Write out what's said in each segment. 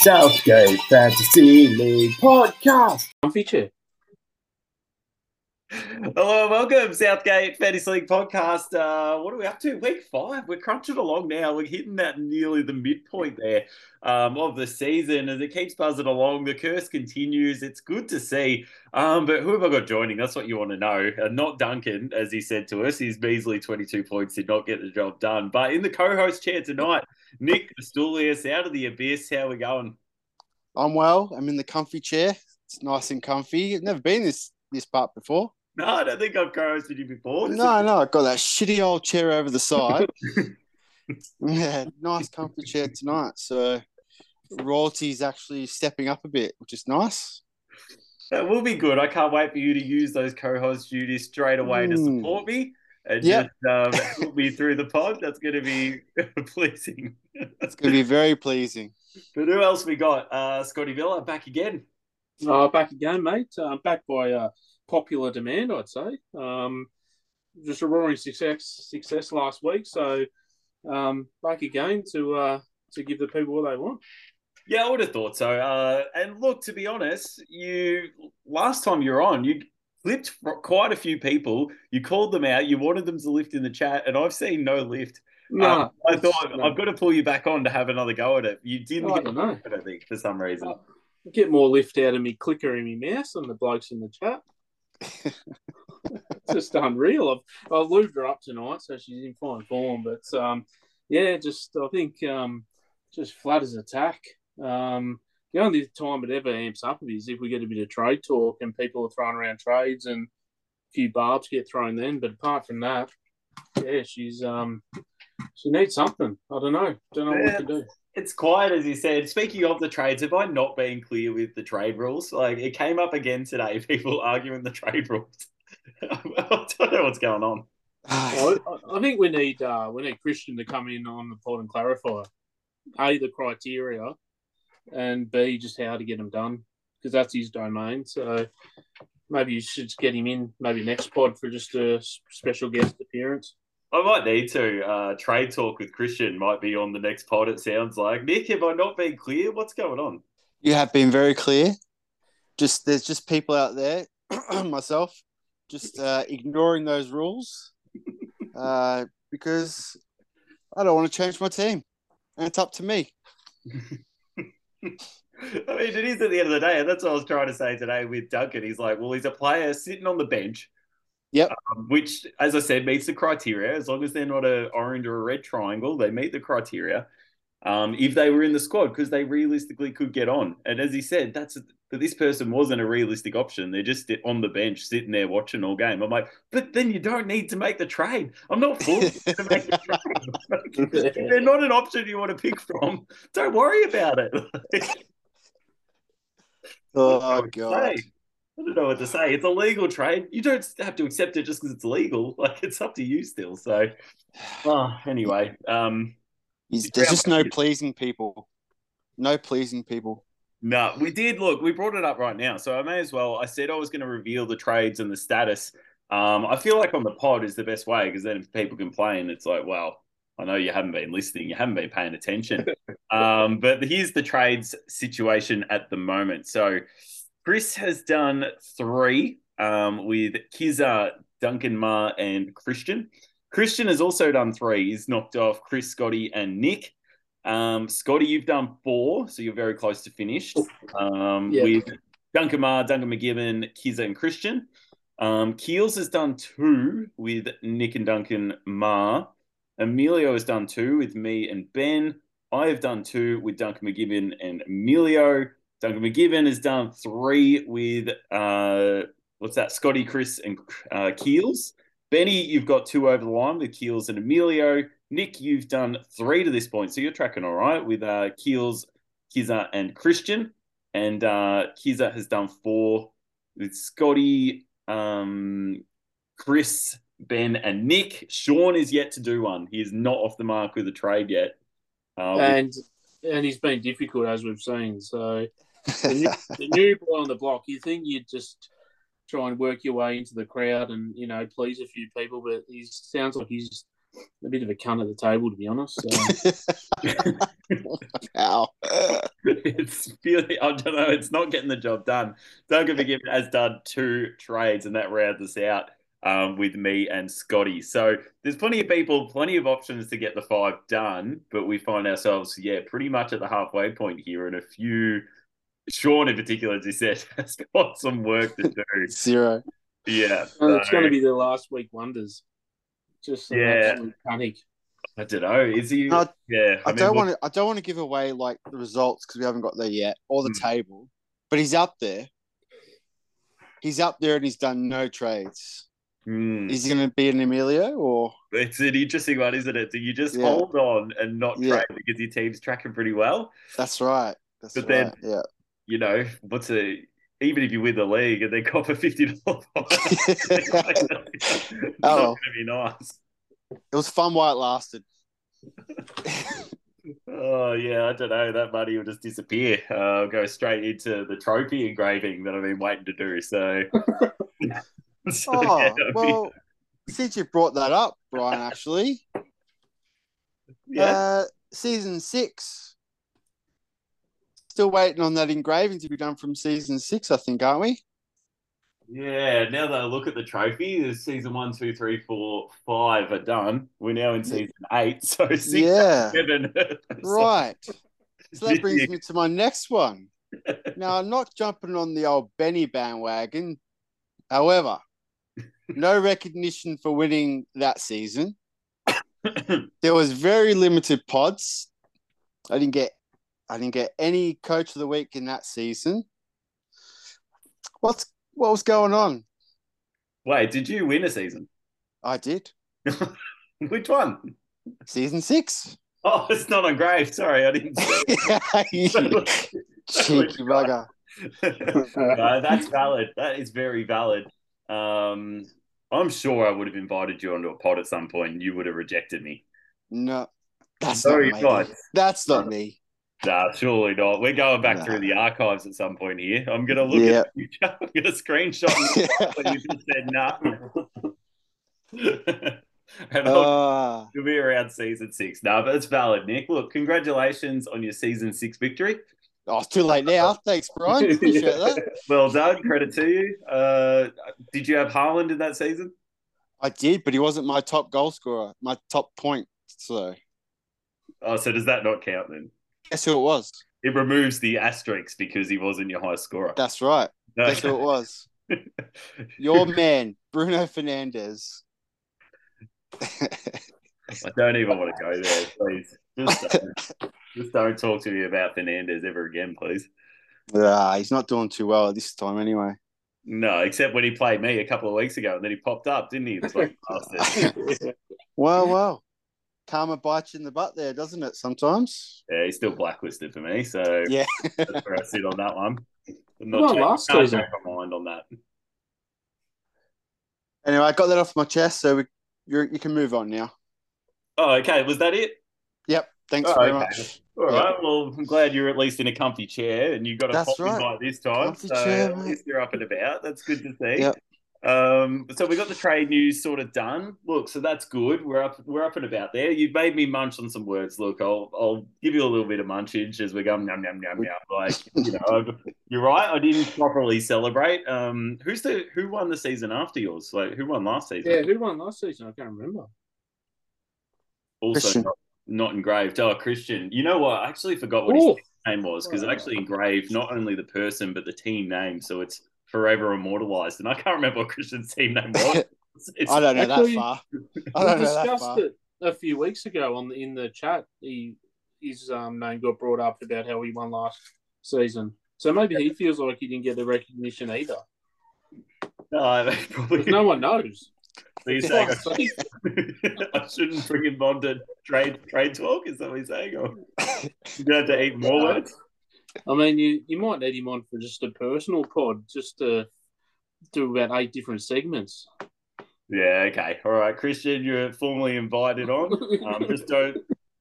Southgate Fantasy League Podcast. Comfy chair. Hello, and welcome Southgate Fantasy League podcast. Uh, what are we up to? Week five. We're crunching along now. We're hitting that nearly the midpoint there um, of the season as it keeps buzzing along. The curse continues. It's good to see. Um, but who have I got joining? That's what you want to know. Uh, not Duncan, as he said to us. His measly 22 points did not get the job done. But in the co-host chair tonight, Nick Astulius out of the abyss. How we going? I'm well. I'm in the comfy chair. It's nice and comfy. I've never been this this part before. No, I don't think I've co-hosted you before. No, no, I've got that shitty old chair over the side. yeah, nice comfy chair tonight. So royalty's actually stepping up a bit, which is nice. That will be good. I can't wait for you to use those co-host duties straight away mm. to Hmm. support me and Yep. just um, put me through the pod. That's going to be pleasing. It's going to be very pleasing. But who else we got? Uh, Scotty Villa back again. Uh, back again, mate. Uh, back by uh, popular demand, I'd say. Um, just a roaring success success last week, so um, back again to uh, to give the people what they want. Yeah, I would have thought so. Uh, and look, to be honest, you last time you were on, you flipped quite a few people. You called them out. You wanted them to lift in the chat, and I've seen no lift. No, Um, I thought I've got to pull you back on to have another go at it. You didn't I get don't know. it, I think, for some reason. get more lift out of me clicker in me mouse than the blokes in the chat. Just unreal. I've I've lubed her up tonight, so she's in fine form. But um, yeah, just I think um, just flat as attack. Um, the only time it ever amps up is if we get a bit of trade talk and people are throwing around trades and a few barbs get thrown then. But apart from that, yeah, she's um, she needs something. I don't know. Don't know what to do. It's quiet, as you said. Speaking of the trades, have I not been clear with the trade rules? Like, it came up again today, people arguing the trade rules. I don't know what's going on. Well, I think we need uh, we need Christian to come in on the pod and clarify a the criteria and b just how to get them done because that's his domain. So maybe you should get him in maybe next pod for just a special guest appearance. I might need to. Uh, trade talk with Christian might be on the next pod, it sounds like. Nick, have I not been clear? What's going on? You have been very clear. Just there's just people out there, myself, just uh, ignoring those rules uh, because I don't want to change my team, and it's up to me. I mean, it is at the end of the day, and that's what I was trying to say today with Duncan. He's like, well, he's a player sitting on the bench, Yep. um, which, as I said, meets the criteria. As long as they're not a orange or a red triangle, they meet the criteria. Um, if they were in the squad, because they realistically could get on. And as he said, that's but this person wasn't a realistic option. They're just on the bench, sitting there watching all game. I'm like, but then you don't need to make the trade. I'm not forced to make the trade. If they're not an option you want to pick from. Don't worry about it. Oh I don't know what to god. say. I don't know what to say. It's a legal trade. You don't have to accept it just because it's legal. Like it's up to you still. So, oh, anyway, um, There's just no pleasing people. No pleasing people. no, we did look. We brought it up right now, so I may as well. I said I was going to reveal the trades and the status. Um, I feel like on the pod is the best way because then if people complain, it's like, well, I know you haven't been listening, you haven't been paying attention. um, but here's the trades situation at the moment. So Chris has done three um, with Kiza, Duncan Ma, and Christian. Christian has also done three. He's knocked off Chris, Scotty, and Nick. Um, Scotty, you've done four, so you're very close to finished. Um, Yeah. With Duncan Ma, Duncan McGibbon, Kiza, and Christian. Um, Keels has done two with Nick and Duncan Ma. Emilio has done two with me and Ben. I have done two with Duncan McGibbon and Emilio. Duncan McGibbon has done three with uh, what's that? Scotty, Chris, and uh, Keels. Benny, you've got two over the line with Keels and Emilio. Nick, you've done three to this point, so you're tracking all right with uh, Keels, Kiza, and Christian. And uh, Kiza has done four with Scotty, um, Chris, Ben, and Nick. Sean is yet to do one. He is not off the mark with a trade yet. Uh, and and he's been difficult as we've seen. So the new, the new boy on the block, you think you'd just try and work your way into the crowd and you know please a few people, but he sounds like he's a bit of a cunt at the table, to be honest. So, Ow. it's really, I don't know, it's not getting the job done. Duncan McGibbon has done two trades, and that rounds us out um, with me and Scotty. So there's plenty of people, plenty of options to get the five done, but we find ourselves, yeah, pretty much at the halfway point here, and a few. Sean, in particular, as he said, has got some work to do. Zero. Yeah, And it's going to be the last week wonders. Just Yeah. panic. I don't know. Is he? No, yeah, I, mean, don't what- want to. I don't want to give away like the results because we haven't got there yet, or the Hmm. table. But he's up there. He's up there, and he's done no trades. Hmm. Is he going to be an Emilio or? It's an interesting one, isn't it? Do you just Yeah. hold on and not Yeah. trade because your team's tracking pretty well? That's right. That's But right. then- yeah. You know, what's a even if you win the league and they cop a fifty dollar not well. be nice. It was fun while it lasted. Oh yeah, I don't know. That money will just disappear. Uh, go straight into the trophy engraving that I've been waiting to do. So, So, Oh, yeah, well, since you brought that up, Brian, actually, yeah. uh, season six. Still waiting on that engraving to be done from season six, I think, aren't we? Yeah, now that I look at the trophy, the season one, two, three, four, five are done. We're now in season eight, so six, Yeah. seven. Right. So that brings me to my next one. Now, I'm not jumping on the old Benny bandwagon. However, no recognition for winning that season. There was very limited pods. I didn't get I didn't get any coach of the week in that season. What's what was going on? Wait, did you win a season? I did. Which one? Season six. Oh, it's not engraved. Sorry, I didn't. Cheeky bugger. no, that's valid. That is very valid. Um, I'm sure I would have invited you onto a pod at some point, and you would have rejected me. No, that's No, not me. That's not me. Nah, surely not. We're going back Nah. through the archives at some point here. I'm gonna look Yeah. at the future. I'm gonna screenshot when you just said nah. and Ah, You'll be around season six. No, but it's valid, Nick. Look, congratulations on your season six victory. oh, it's too late now. Thanks, Brian. Appreciate that. Well done. Credit to you. Uh, did you have Haaland in that season? I did, but he wasn't my top goal scorer, my top point. So Oh, so does that not count then? Guess who it was? It removes the asterisks because he wasn't your highest scorer. That's right. Guess who it was? Your man, Bruno Fernandes. I don't even want to go there, please. Just don't, just don't talk to me about Fernandez ever again, please. ah, he's not doing too well at this time anyway. No, except when he played me a couple of weeks ago and then he popped up, didn't he? The fucking bastard. Well, well. Karma bites you in the butt there, doesn't it, sometimes? Yeah, he's still blacklisted for me, so Yeah. that's where I sit on that one. I'm Well, change- last can't season. my mind on that. Anyway, I got that off my chest, so we, you're, you can move on now. Oh, okay. Was that it? Yep. Thanks Oh, very okay. much. All Yeah. right. Well, I'm glad you're at least in a comfy chair and you got a That's pop right. invite this time. Comfy so chair, at least you're up and about. That's good to see. Yep. Um, so we got the trade news sort of done. Look, so that's good. We're up. We're up and about there. You've made me munch on some words. Look, I'll I'll give you a little bit of munchage as we go. Yum yum yum yum. Like you know, I've- you're right. I didn't properly celebrate. Um, who's the who won the season after yours? Like who won last season? yeah, who won last season? I can't remember. also not, not engraved. Oh, Christian. You know what? I actually forgot what Ooh. his name was because it Oh. actually engraved not only the person but the team name, so it's forever immortalized. And I can't remember what Christian's team name was. It's- I don't know Actually, that far. I we don't know that discussed far. it a few weeks ago on the, in the chat. He his um, name got brought up about how he won last season. So maybe he feels like he didn't get the recognition either. No, they probably. No one knows. So you're saying I, I shouldn't bring him on to trade trade talk? Is that what you're saying? Or you gonna have to eat more words? I mean, you, you might need him on for just a personal pod, just to do about eight different segments. Yeah. Okay. All right, Christian, you're formally invited on. Um, just don't.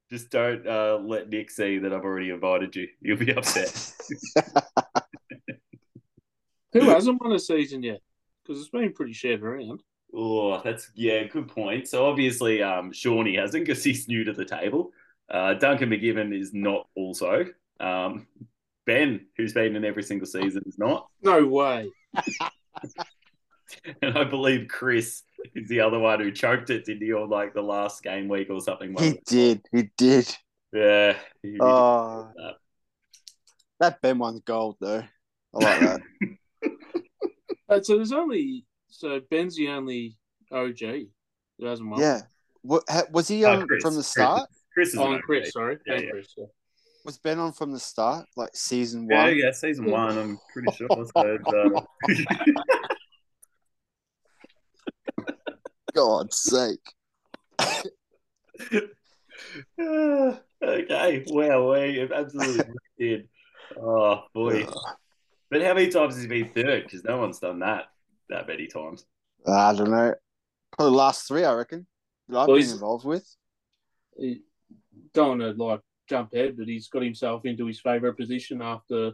Just don't uh, let Nick see that I've already invited you. You'll be upset. Who hasn't won a season yet? Because it's been pretty shared around. Oh, that's yeah, good point. So obviously, um, Shawnee hasn't because he's new to the table. Uh, Duncan McGibbon is not also. Um, ben, who's been in every single season, is not. No way. And I believe Chris is the other one who choked it, didn't he, on like the last game week or something? He did. He did. Yeah. he did. Oh, that. that Ben one's gold though. I like that. Uh, so there's only so Ben's the only OG who hasn't won. yeah. What, ha, was he Uh, on Chris. from the start? Chris is Oh, Chris, sorry. Yeah, yeah. Chris, yeah. Was Ben on from the start, like season Yeah, one? yeah, yeah, season one, I'm pretty sure. So, uh, God's sake. okay, wow, we have absolutely did. Oh boy! But how many times has he been third? Because no one's done that that many times. I don't know. Probably the last three, I reckon. That I've Well, been involved with. He, don't want to like jump ahead, but he's got himself into his favourite position after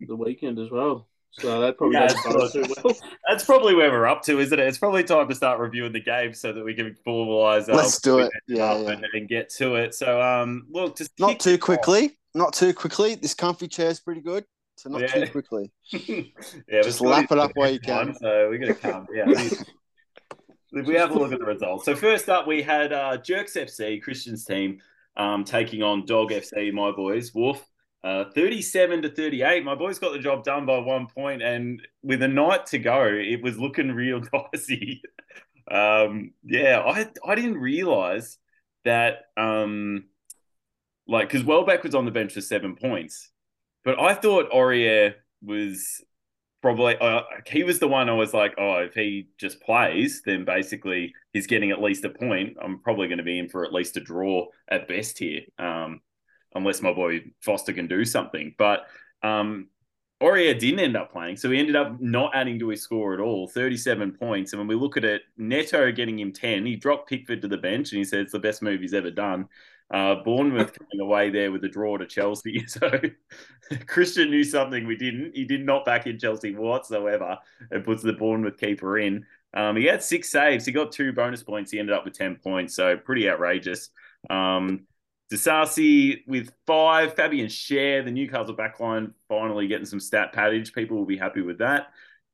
the weekend as well. So that probably Yeah, doesn't too well. That's probably where we're up to, isn't it? It's probably time to start reviewing the game so that we can formalise. our Let's do it. Yeah, up yeah. And, and get to it. So, um, look, just Not too it off. quickly. Not too quickly. This comfy chair is pretty good. So not Yeah. too quickly. yeah, Just lap it up the while you next one, can. So we're going to come. Yeah. we have a look at the results. So first up, we had uh, Jerks FC, Christian's team, um, taking on Dog FC, my boys. Wolf, uh, 37 to 38. My boys got the job done by one point, and with a night to go, it was looking real dicey. um, yeah, I I didn't realize that, um, like, because Welbeck was on the bench for seven points, but I thought Aurier was probably uh, he was the one I was like, oh, if he just plays, then basically he's getting at least a point. I'm probably going to be in for at least a draw at best here, um, unless my boy Foster can do something. But um, Aurier didn't end up playing, so he ended up not adding to his score at all, 37 points. And when we look at it, Neto getting him 10, he dropped Pickford to the bench, and he said it's the best move he's ever done. Uh, Bournemouth coming away there with a draw to Chelsea. So Christian knew something we didn't. He did not back in Chelsea whatsoever and puts the Bournemouth keeper in. Um, he had six saves. He got two bonus points. He ended up with 10 points. So pretty outrageous. Um, with five. Fabian Schär, the Newcastle backline, finally getting some stat paddage. People will be happy with that.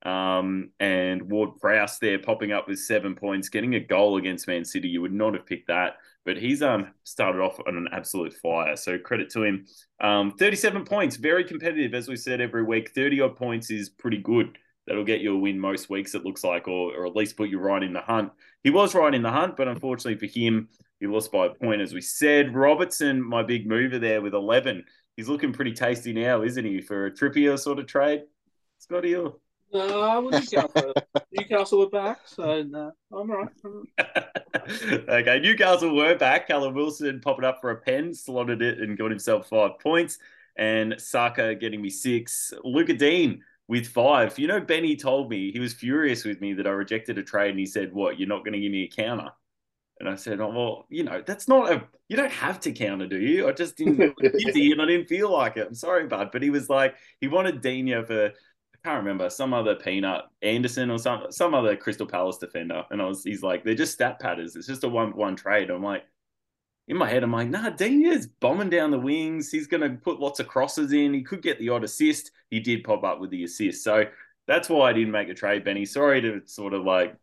Um, and Ward Prowse there popping up with seven points, getting a goal against Man City. You would not have picked that, but he's um started off on an absolute fire. So credit to him. Um, 37 points, very competitive, as we said every week. 30 odd points is pretty good. That'll get you a win most weeks, it looks like, or, or at least put you right in the hunt. He was right in the hunt, but unfortunately for him, he lost by a point, as we said. Robertson, my big mover there with 11. He's looking pretty tasty now, isn't he, for a Trippier sort of trade? Scotty, No, well, Newcastle, Newcastle were back, so no, I'm all right. I'm all right. okay, Newcastle were back. Callum Wilson popping up for a pen, slotted it and got himself five points. And Saka getting me six. Lucas Digne with five. You know, Benny told me he was furious with me that I rejected a trade and he said, What, you're not going to give me a counter? And I said, Oh, well, you know, that's not a, you don't have to counter, do you? I just didn't, busy and I didn't feel like it. I'm sorry, bud. But he was like, he wanted Digne for, I can't remember some other peanut Andersen or some some other Crystal Palace defender, and I was he's like they're just stat patters. It's just a one one trade. I'm like, in my head, I'm like, nah, Digne's bombing down the wings. He's gonna put lots of crosses in. He could get the odd assist. He did pop up with the assist, so that's why I didn't make a trade, Benny. Sorry to sort of like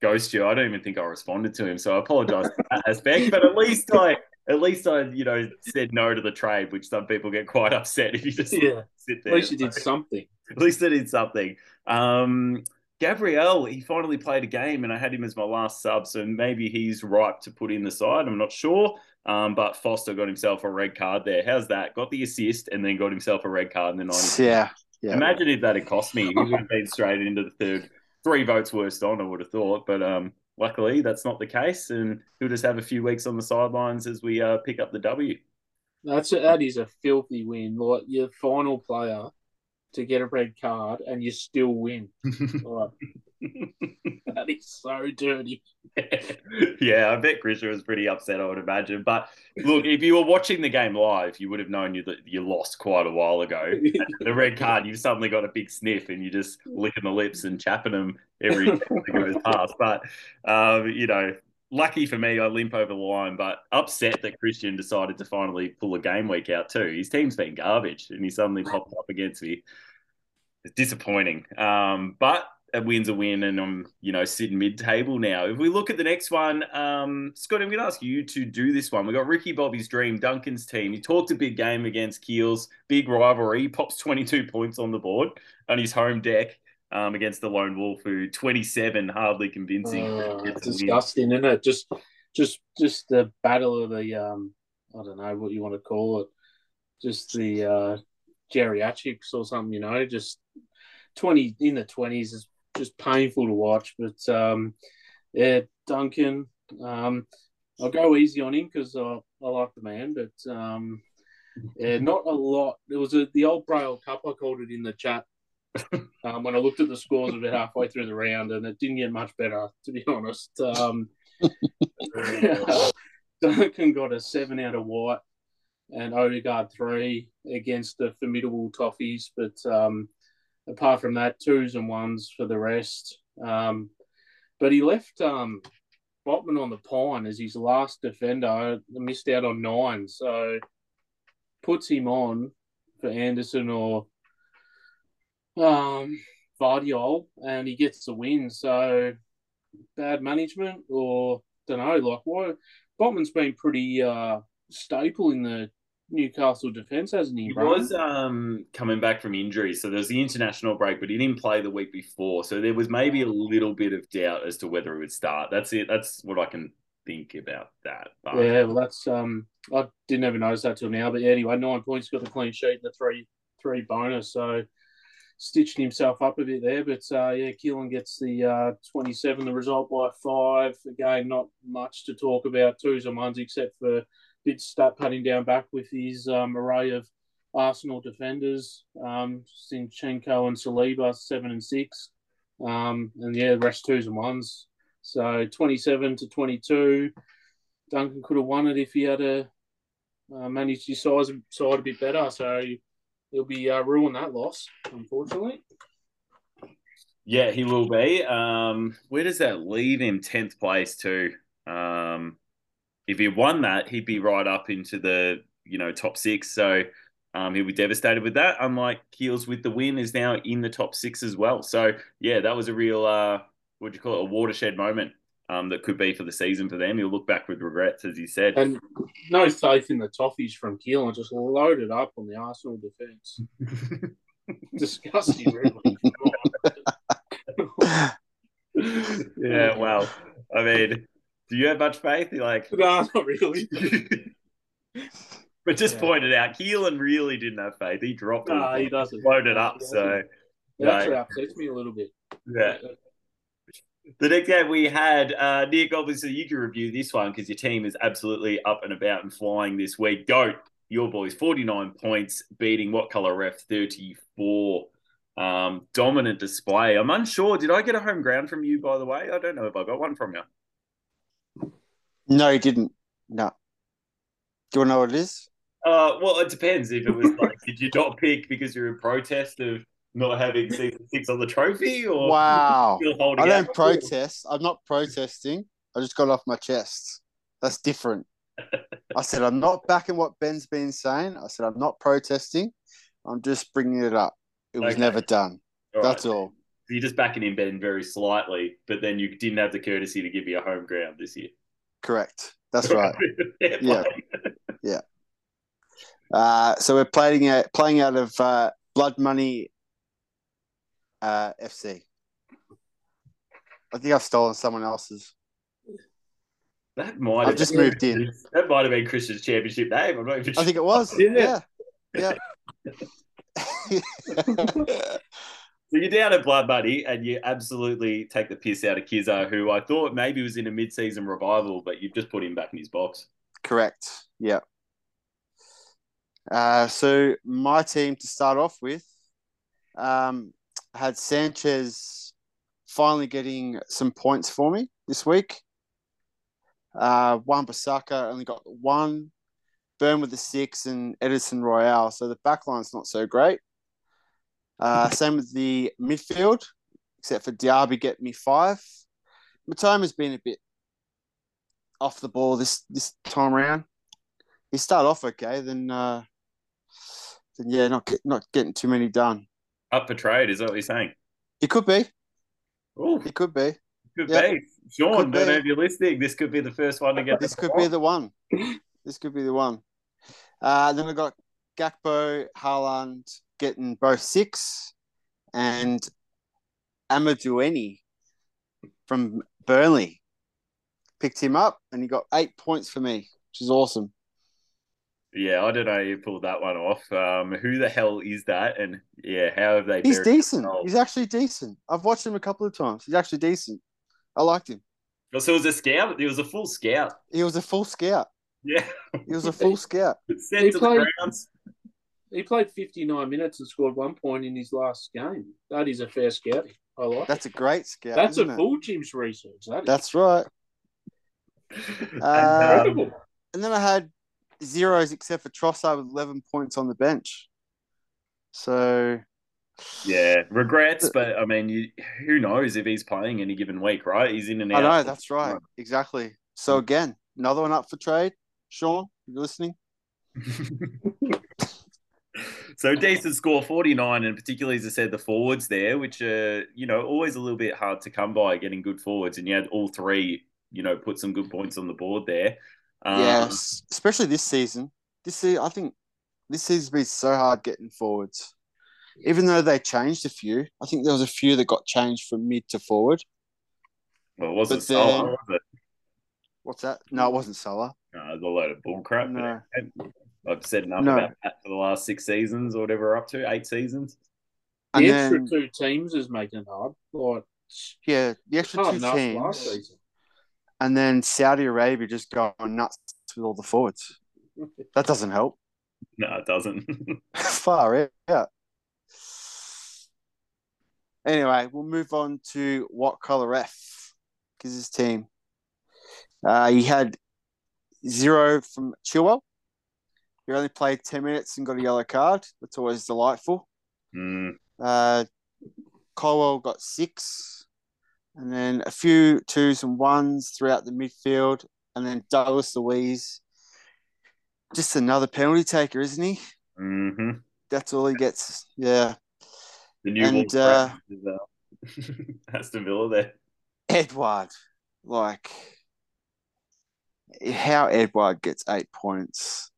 ghost you. I don't even think I responded to him, so I apologize for that aspect. But at least I. At least I, you know, said no to the trade, which some people get quite upset if you just Yeah, sit there. at least you did So- something. At least I did something. Um, Gabriel, he finally played a game, and I had him as my last sub, so maybe he's ripe to put in the side. I'm not sure. Um, but Foster got himself a red card there. How's that? Got the assist and then got himself a red card in the 90s. Yeah. Yeah. Imagine if that had cost me. He would have been straight into the third. Three votes worst on, I would have thought. But um, luckily, that's not the case. And he'll just have a few weeks on the sidelines as we uh, pick up the W. That's a, that is a filthy win. Like your final player to get a red card and you still win. Like, that is so dirty. yeah, I bet Grisha was pretty upset, I would imagine. But look, if you were watching the game live, you would have known you that you lost quite a while ago. the red card, you've suddenly got a big sniff and you're just licking the lips and chapping them every time it goes past. But, um, you know, lucky for me, I limp over the line, but upset that Christian decided to finally pull a game week out too. His team's been garbage, and he suddenly popped up against me. It's disappointing, um, but a win's a win, and I'm you know sitting mid-table now. If we look at the next one, um, Scott, I'm going to ask you to do this one. We got Ricky Bobby's dream, Duncan's team. He talked a big game against Keels, big rivalry. He pops 22 points on the board on his home deck um, against the Lone Wolf, who 27 hardly convincing. Uh, disgusting, isn't it? Just, just, just the battle of the um, I don't know what you want to call it. Just the uh, geriatrics or something, you know. Just 20 in the 20s is just painful to watch. But um, yeah, Duncan, um, I'll go easy on him because I, I like the man, but um, yeah, not a lot. It was a, the old Braille Cup. I called it in the chat um, when I looked at the scores about halfway through the round, and it didn't get much better, to be honest. Um, Duncan got a seven out of white and Odegaard three against the formidable Toffees, but um, apart from that, twos and ones for the rest. Um, but he left um, Botman on the pine as his last defender. I missed out on nine, so puts him on for Andersen or um, Gvardiol, and he gets the win. So bad management, or don't know. Like what? Botman's been pretty uh, staple in the Newcastle defence, hasn't he? He bro? was um, coming back from injury, so there's the international break, but he didn't play the week before, so there was maybe a little bit of doubt as to whether he would start. That's it. That's what I can think about that. But... Yeah, well, that's um, I didn't ever notice that till now, but yeah, anyway, nine points, got the clean sheet, and the three three bonus, so stitching himself up a bit there. But uh, yeah, Keelan gets the uh, 27, the result by five. Again, not much to talk about, twos and ones, except for did start putting down back with his um, array of Arsenal defenders, um, Zinchenko and Saliba, seven and six. Um, and yeah, the rest twos and ones. So 27 to 22. Duncan could have won it if he had a uh, managed his size side a bit better. So he'll be uh, ruin that loss, unfortunately. Yeah, he will be. Um, where does that leave him? Tenth place too. Um, if he won that, he'd be right up into the you know top six. So um, he'll be devastated with that. Unlike Keels with the win, is now in the top six as well. So yeah, that was a real uh, what do you call it? A watershed moment. Um, that could be for the season for them. He'll look back with regrets, as he said. And no faith in the toffees from Keelan, just loaded up on the Arsenal defence. Disgusting, really. yeah, well, I mean, do you have much faith? You're like, no, not really. but just Yeah. pointed out, Keelan really didn't have faith. He dropped it, no, he doesn't. loaded up. So doesn't. It actually upsets me a little bit. yeah. The next game we had, uh, Nick, obviously you can review this one because your team is absolutely up and about and flying this week. Goat, your boys, 49 points, beating what color ref 34. Um, dominant display. I'm unsure. Did I get a home ground from you, by the way? I don't know if I got one from you. No, you didn't. No. Do you want to know what it is? Uh, well, it depends. If it was like, did you not pick because you're in protest of not having season six on the trophy, or Wow. I don't out? protest. I'm not protesting. I just got off my chest. That's different. I said, I'm not backing what Ben's been saying. I said, I'm not protesting. I'm just bringing it up. It was Okay. never done. All right. That's all. You're just backing in Ben very slightly, but then you didn't have the courtesy to give you a home ground this year. Correct. That's right. Fair Yeah. Uh, so we're playing out, playing out of uh, Blood Money uh, FC. I think I've stolen someone else's. That might I've have just been- moved in. That might have been Chris's championship name. I'm not even I think it was. Yeah. Yeah. Yeah. So you're down at Blood Money and you absolutely take the piss out of Kizzo, who I thought maybe was in a mid-season revival, but you've just put him back in his box. Correct. Yeah. Uh, so my team to start off with um, had Sanchez finally getting some points for me this week. Uh, Wan-Bissaka only got one, Burn with the six, and Emerson Royal. So the back line's not so great. Uh, same with the midfield, except for Diaby get me five. Mitoma's been a bit off the ball this this time around. He started off okay, then uh, then yeah, not get, not getting too many done. Up for trade, is that what you're saying? It could be. Oh, It could be. could Yeah. be. Sean, Could don't know if you're listening. This could be the first one to get This could be the one. This could be the one. Uh, then I got Gakpo, Haaland getting both six, and Amdouni from Burnley picked him up, and he got eight points for me, which is awesome. Yeah, I don't know. You pulled that one off. Um, who the hell is that? And yeah, how have they? He's decent. themselves? He's actually decent. I've watched him a couple of times. He's actually decent. I liked him. Oh, So it was a scout. He was a full scout. He was a full scout. Yeah, He was a full scout. sent He played- He played 59 minutes and scored one point in his last game. That is a fair scout. I like That's a great scout. That's isn't a full Jim's research. That is That's right. Um, incredible. And then I had zeros except for Trossard with 11 points on the bench. So, yeah, regrets, but I mean, you, who knows if he's playing any given week, right? He's in and out. I know, that's right. Exactly. So, hmm. again, another one up for trade. Sean, you listening? so decent score, 49, and particularly as I said, the forwards there, which are, you know, always a little bit hard to come by getting good forwards. And you had all three, you know, put some good points on the board there. Um, yes, especially this season. This season, I think this season's been so hard getting forwards. Even though they changed a few, I think there was a few that got changed from mid to forward. Well, it wasn't But Salah, was it? What's that? No, it wasn't Salah. No, it was a load of bullcrap. No. I've said enough No. about that for the last six seasons or whatever up to, eight seasons. And the then, extra two teams is making it hard. Like, yeah, the extra two enough last teams. And then Saudi Arabia just going nuts with all the forwards. That doesn't help. No, it doesn't. Far out. Anyway, we'll move on to what color F because his team. Uh, he had zero from Chilwell. He only played 10 minutes and got a yellow card. That's always delightful. Mm, Uh, Colwill got six, and then a few twos and ones throughout the midfield, and then Douglas Luiz, just another penalty taker, isn't he? hmm That's all he gets. Yeah, The new And, uh, is uh, Aston Villa there. Edward, like how Edward gets eight points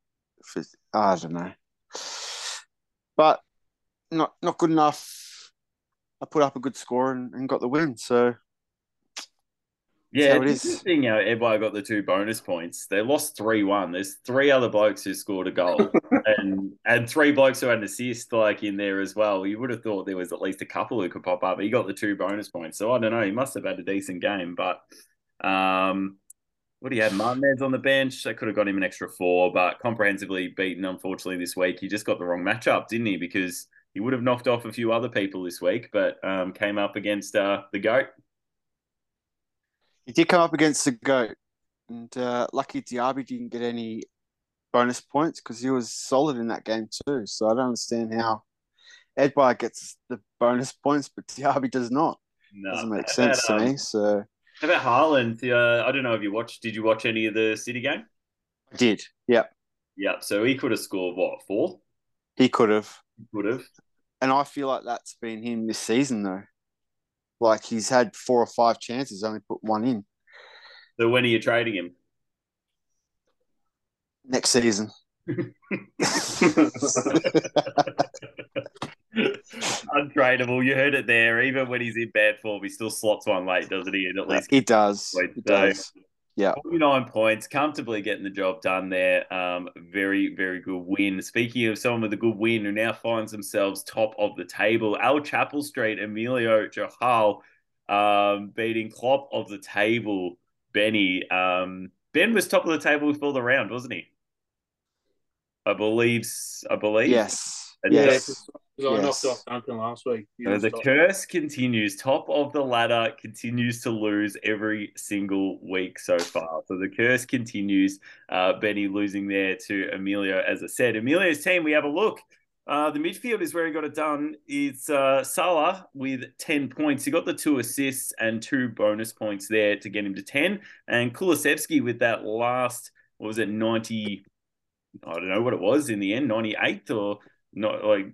for I don't know, but not not good enough. I put up a good score and, and got the win. So Yeah, how it is. interesting how Edward got the two bonus points. They lost 3 1. There's three other blokes who scored a goal and and three blokes who had an assist like in there as well. You would have thought there was at least a couple who could pop up. He got the two bonus points. So I don't know. He must have had a decent game. But um, what do you have? Martinez on the bench. That could have got him an extra four, but comprehensively beaten, unfortunately, this week. He just got the wrong matchup, didn't he? Because he would have knocked off a few other people this week, but um, came up against uh, the GOAT. He did come up against the goat, and uh, lucky Diaby didn't get any bonus points because he was solid in that game too. So I don't understand how Edward gets the bonus points, but Diaby does not. No, Doesn't make sense about, to um, me. So How about Haaland? Uh, I don't know if you watched. Did you watch any of the City game? I did. Yep, Yeah. So he could have scored what four? he could have. Could have. And I feel like that's been him this season though. Like he's had four or five chances, only put one in. So when are you trading him? Next season. Untradeable. You heard it there. Even when he's in bad form, he still slots one late, doesn't he? And at least He does. Wait, He so- does. Yeah. 49 points, comfortably getting the job done there. Um, very, very good win. Speaking of someone with a good win who now finds themselves top of the table, Al Chapel Street, Emilio Johal um, beating Klopp of the table, Benny. Um, ben was top of the table for the round, wasn't he? I believe. I believe. Yes. And Yes. Because I knocked off Duncan last week. So the curse continues. Top of the ladder continues to lose every single week so far. So the curse continues. Uh, Benny losing there to Emilio, as I said. Emilio's team, we have a look. Uh, the midfield is where he got it done. It's uh, Salah with 10 points. He got the two assists and two bonus points there to get him to 10. And Kulusevski with that last, what was it, 90, I don't know what it was in the end, 98th or not like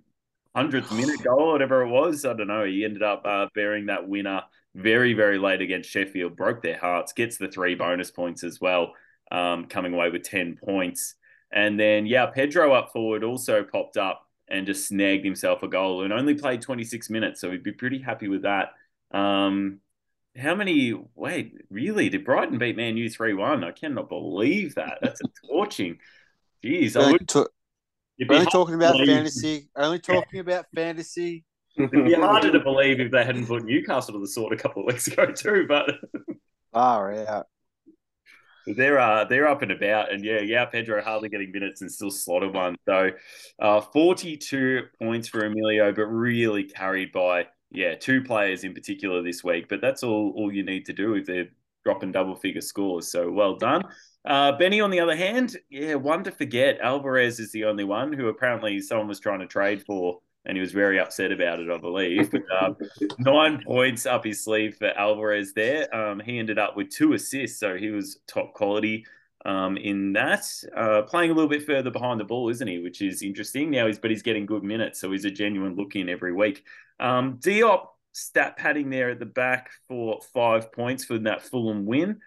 100th minute goal, or whatever it was. I don't know. He ended up uh, bearing that winner very, very late against Sheffield, broke their hearts, gets the three bonus points as well, um, coming away with 10 points. And then, yeah, Pedro up forward also popped up and just snagged himself a goal and only played 26 minutes. So he'd be pretty happy with that. Um, how many? Wait, really? Did Brighton beat Man U 3 1? I cannot believe that. That's a torching. Jeez. I would, only talking about fantasy. Only talking about fantasy. It'd be harder to believe if they hadn't put Newcastle to the sword a couple of weeks ago, too. But Far out. they're uh, they're up and about, and yeah, yeah, Pedro hardly getting minutes and still slotted one. So, uh, forty two points for Emilio, but really carried by yeah two players in particular this week. But that's all all you need to do if they're dropping double figure scores. So well done. Uh, Benny, on the other hand, yeah, one to forget. Alvarez is the only one who apparently someone was trying to trade for, and he was very upset about it, I believe. But uh, nine points up his sleeve for Alvarez there. Um, he ended up with two assists, so he was top quality um, in that. Uh, playing a little bit further behind the ball, isn't he? Which is interesting. Now he's but he's getting good minutes, so he's a genuine look in every week. Um, Diop stat padding there at the back for five points for that Fulham win.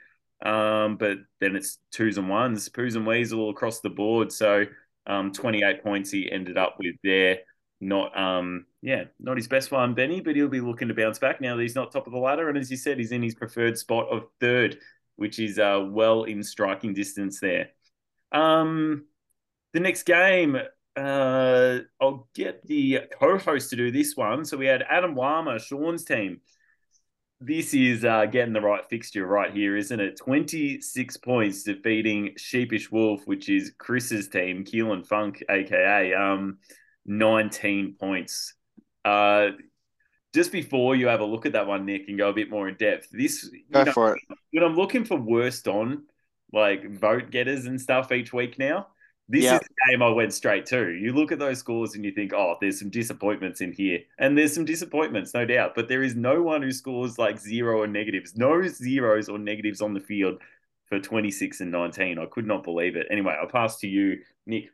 Um, but then it's twos and ones, poos and weasel across the board. So um, 28 points he ended up with there. Not um yeah, not his best one, Benny, but he'll be looking to bounce back now that he's not top of the ladder. And as you said, he's in his preferred spot of third, which is uh well in striking distance there. Um the next game, uh I'll get the co-host to do this one. So we had Adam Wama, Sean's team. This is uh, getting the right fixture right here, isn't it? 26 points defeating Sheepish Wolf, which is Chris's team, Keelan Funk, aka um, 19 points. Uh, just before you have a look at that one, Nick, and go a bit more in depth, this Go know, for it. when I'm looking for worst on like vote getters and stuff each week now, this Yeah. is the game I went straight to. You look at those scores and you think, oh, there's some disappointments in here. And there's some disappointments, no doubt. But there is no one who scores like zero or negatives, no zeros or negatives on the field for 26 and 19. I could not believe it. Anyway, I'll pass to you, Nick.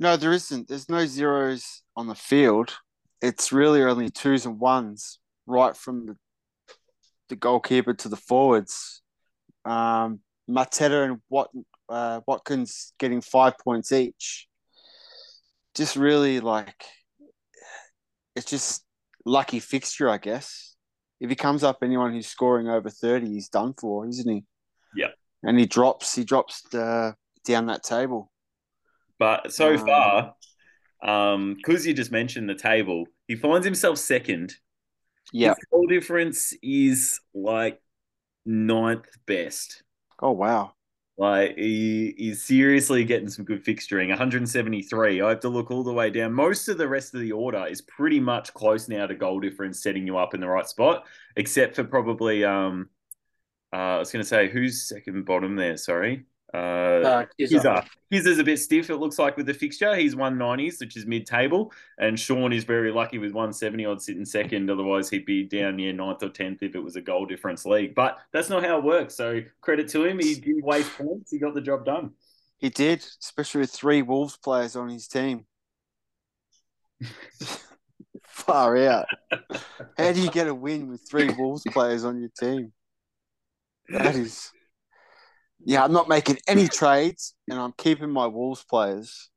No, there isn't. There's no zeros on the field. It's really only twos and ones, right from the, the goalkeeper to the forwards. Um, Mateta and Wat, uh, Watkins getting five points each. Just really like, it's just lucky fixture, I guess. If he comes up anyone who's scoring over 30, he's done for, isn't he? Yeah. And he drops, he drops the, down that table. But so Um, far, um, because you just mentioned the table, he finds himself second. Yeah. His goal difference is like ninth best. Oh, wow. Like he is seriously getting some good fixturing. 173. I have to look all the way down. Most of the rest of the order is pretty much close now to goal difference, setting you up in the right spot, except for probably um uh, I was going to say who's second bottom there. Sorry, uh, Uh, Kizza. Kizza. Kizza's a bit stiff. It looks like with the fixture, he's 190s, which is mid-table, and Sean is very lucky with 170 odd sitting second. Otherwise, he'd be down near ninth or tenth if it was a goal difference league. But that's not how it works. So credit to him. He didn't waste points. He got the job done. He did, especially with three Wolves players on his team. Far out. How do you get a win with three Wolves players on your team? That is. Yeah, I'm not making any trades and I'm keeping my Wolves players.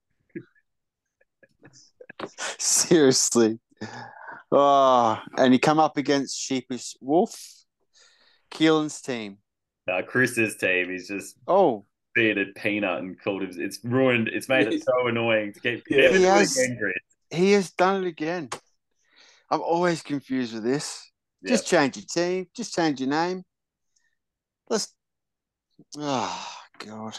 Seriously. Oh, and you come up against Sheepish Wolf, Keelan's team. Uh, Chris's team He's just Oh, bearded peanut and called him. It's ruined. It's made it so annoying to keep. Yeah, he has- he has done it again. I'm always confused with this. Yeah. Just change your team. Just change your name. Let's. Oh God!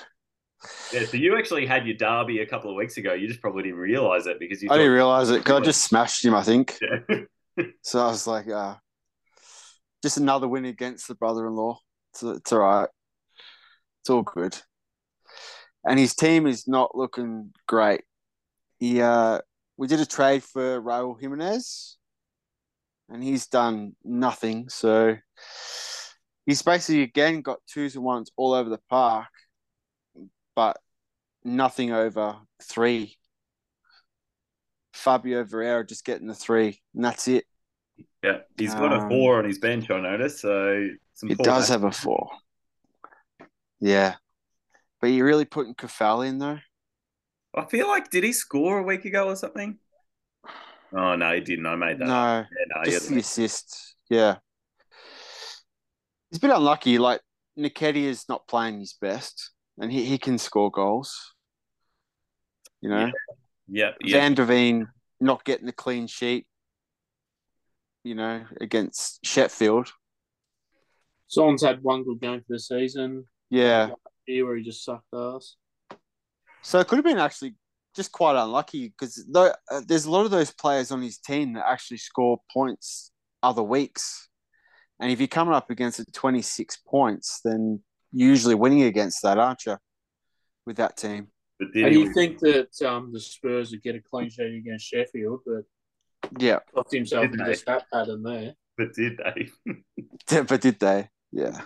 Yeah, so you actually had your derby a couple of weeks ago. You just probably didn't realize it because you. I didn't realize it because I just smashed him. I think Yeah. so. I was like, uh, just another win against the brother-in-law. It's, it's all right. It's all good. And his team is not looking great. he uh, we did a trade for Raul Jimenez, and he's done nothing. So he's basically again got twos and ones all over the park, but nothing over three. Fabio Vieira just getting the three, and that's it. Yeah, he's got a Um, four on his bench. I noticed. So some It does have a four. Yeah. But you're really putting Kafal in though? I feel like did he score a week ago or something? Oh no, he didn't. I made that. No, Yeah, no, just the assist. Yeah. He's been unlucky. Like Nketiah is not playing his best and he, he can score goals. You know? Yeah, yeah. Van de Ven not getting a clean sheet, you know, against Sheffield. Son's had one good game for the season. Yeah. Here where he just sucked ass. So it could have been actually just quite unlucky because uh, there's a lot of those players on his team that actually score points other weeks. And if you're coming up against it 26 points, then you're usually winning against that, aren't you? With that team. But did And he you think that um, the Spurs would get a clean sheet against Sheffield, but Yeah. got himself Didn't into they? stat pattern there. But did they? But did they? Yeah.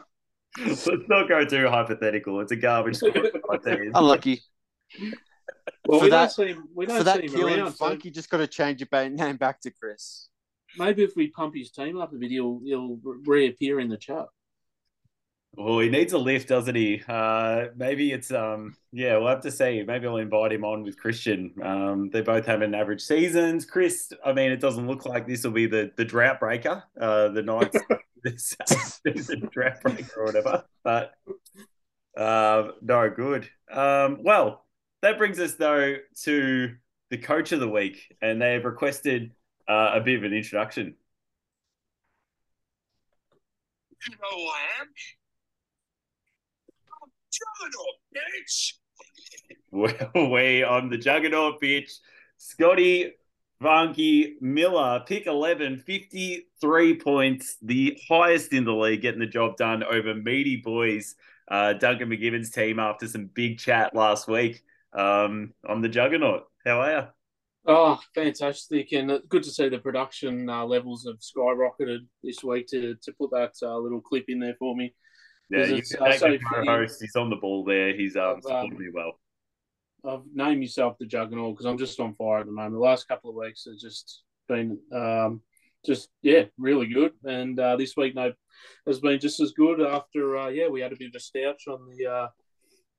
Let's not go too hypothetical. It's a garbage score. I tell you. Unlucky. Well, For we that- don't see him. We don't For that see him killing around. so funk, you just got to change your name back to Chris. Maybe if we pump his team up a bit, he'll he'll reappear in the chat. Well, he needs a lift, doesn't he? Uh, maybe it's um, yeah, we'll have to see. Maybe I'll invite him on with Christian. Um, they both have an average seasons. Chris, I mean, it doesn't look like this will be the the drought breaker. Uh, the Knights, this drought breaker or whatever. But uh, no good. Um, well, that brings us though to the coach of the week, and they have requested uh, a bit of an introduction. You know who I am? I'm Juggernaut, bitch! Well, we on the juggernaut pitch. Scotty Vanke Miller, pick 11, 53 points, the highest in the league, getting the job done over Meaty Boys, uh, Duncan McGibbon's team after some big chat last week. Um, I'm the juggernaut. How are you? Oh, fantastic! And uh, good to see the production uh, levels have skyrocketed this week. To to put that uh, little clip in there for me. Yeah, you can uh, so the funny. co-host. He's on the ball there. He's um, um, supporting me well. I've named myself the Juggernaut because I'm just on fire at the moment. The last couple of weeks have just been, um, just yeah, really good. And uh, this week, no, has been just as good. After uh, yeah, we had a bit of a stouch on the uh,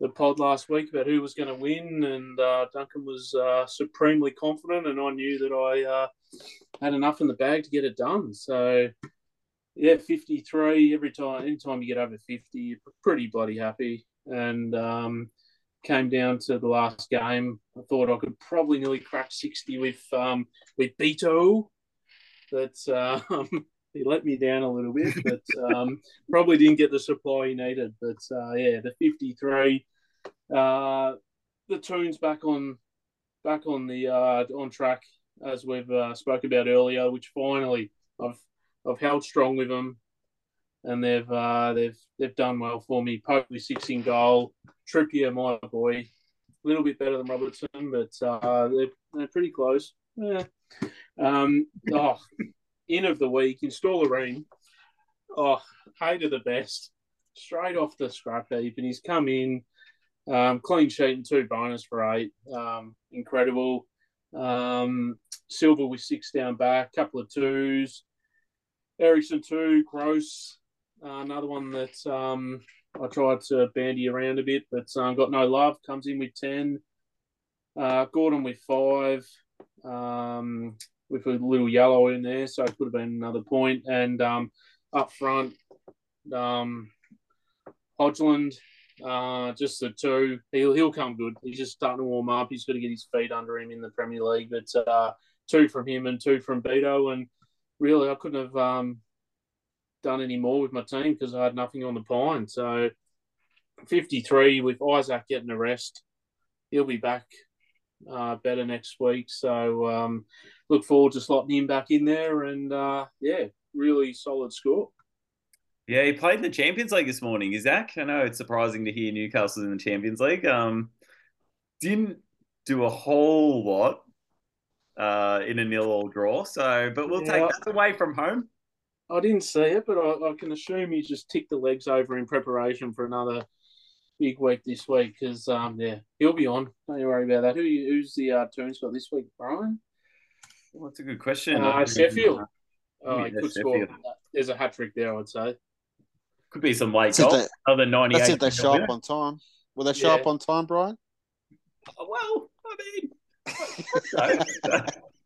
the pod last week about who was going to win, and uh, Duncan was uh, supremely confident, and I knew that I uh, had enough in the bag to get it done. So. Yeah, 53 every time. Anytime you get over 50, you're pretty bloody happy. And um, came down to the last game. I thought I could probably nearly crack 60 with um, with Beto, but um, he let me down a little bit. But um, probably didn't get the supply he needed. But uh, yeah, the 53, uh, the Toons back on back on the uh, on track as we've uh, spoke about earlier. Which finally I've I've held strong with them. And they've uh, they've they've done well for me. With six in goal. Trippier, my boy, a little bit better than Robertson, but uh, they're, they're pretty close. Yeah. Um, oh, in of the week, install a ring. Oh, hated the best. Straight off the scrap heap, and he's come in, um, clean sheet and two bonus for eight. Um, incredible. Um, Silver with six down back, couple of twos. Eriksen two, Gross, uh, another one that um, I tried to bandy around a bit, but um, got no love. Comes in with 10. Uh, Gordon with five, um, with a little yellow in there, so it could have been another point. And um, up front, um, Haaland, uh, just the two. He'll he'll come good. He's just starting to warm up. He's got to get his feet under him in the Premier League. But uh, two from him and two from Beto, and really I couldn't have um, done any more with my team because I had nothing on the pine. So 53 with Isak getting a rest. He'll be back uh, better next week. So um, look forward to slotting him back in there. And uh, yeah, really solid score. Yeah, he played in the Champions League this morning, Isak. I know it's surprising to hear Newcastle's in the Champions League. Um, didn't do a whole lot, uh, in a nil-all draw. So, but we'll Yeah. take that away from home. I didn't see it, but I, I can assume he just ticked the legs over in preparation for another big week this week because, um, yeah, he'll be on. Don't you worry about that. Who who's the uh, Toons got this week, Brian? Well, that's a good question. Uh, Sheffield. Oh, he could score. There's a hat trick there, I'd say. Could be some late That's if goals. they, Another 98. that's if they show up on time. Will they show Yeah. up on time, Brian? Well, I mean,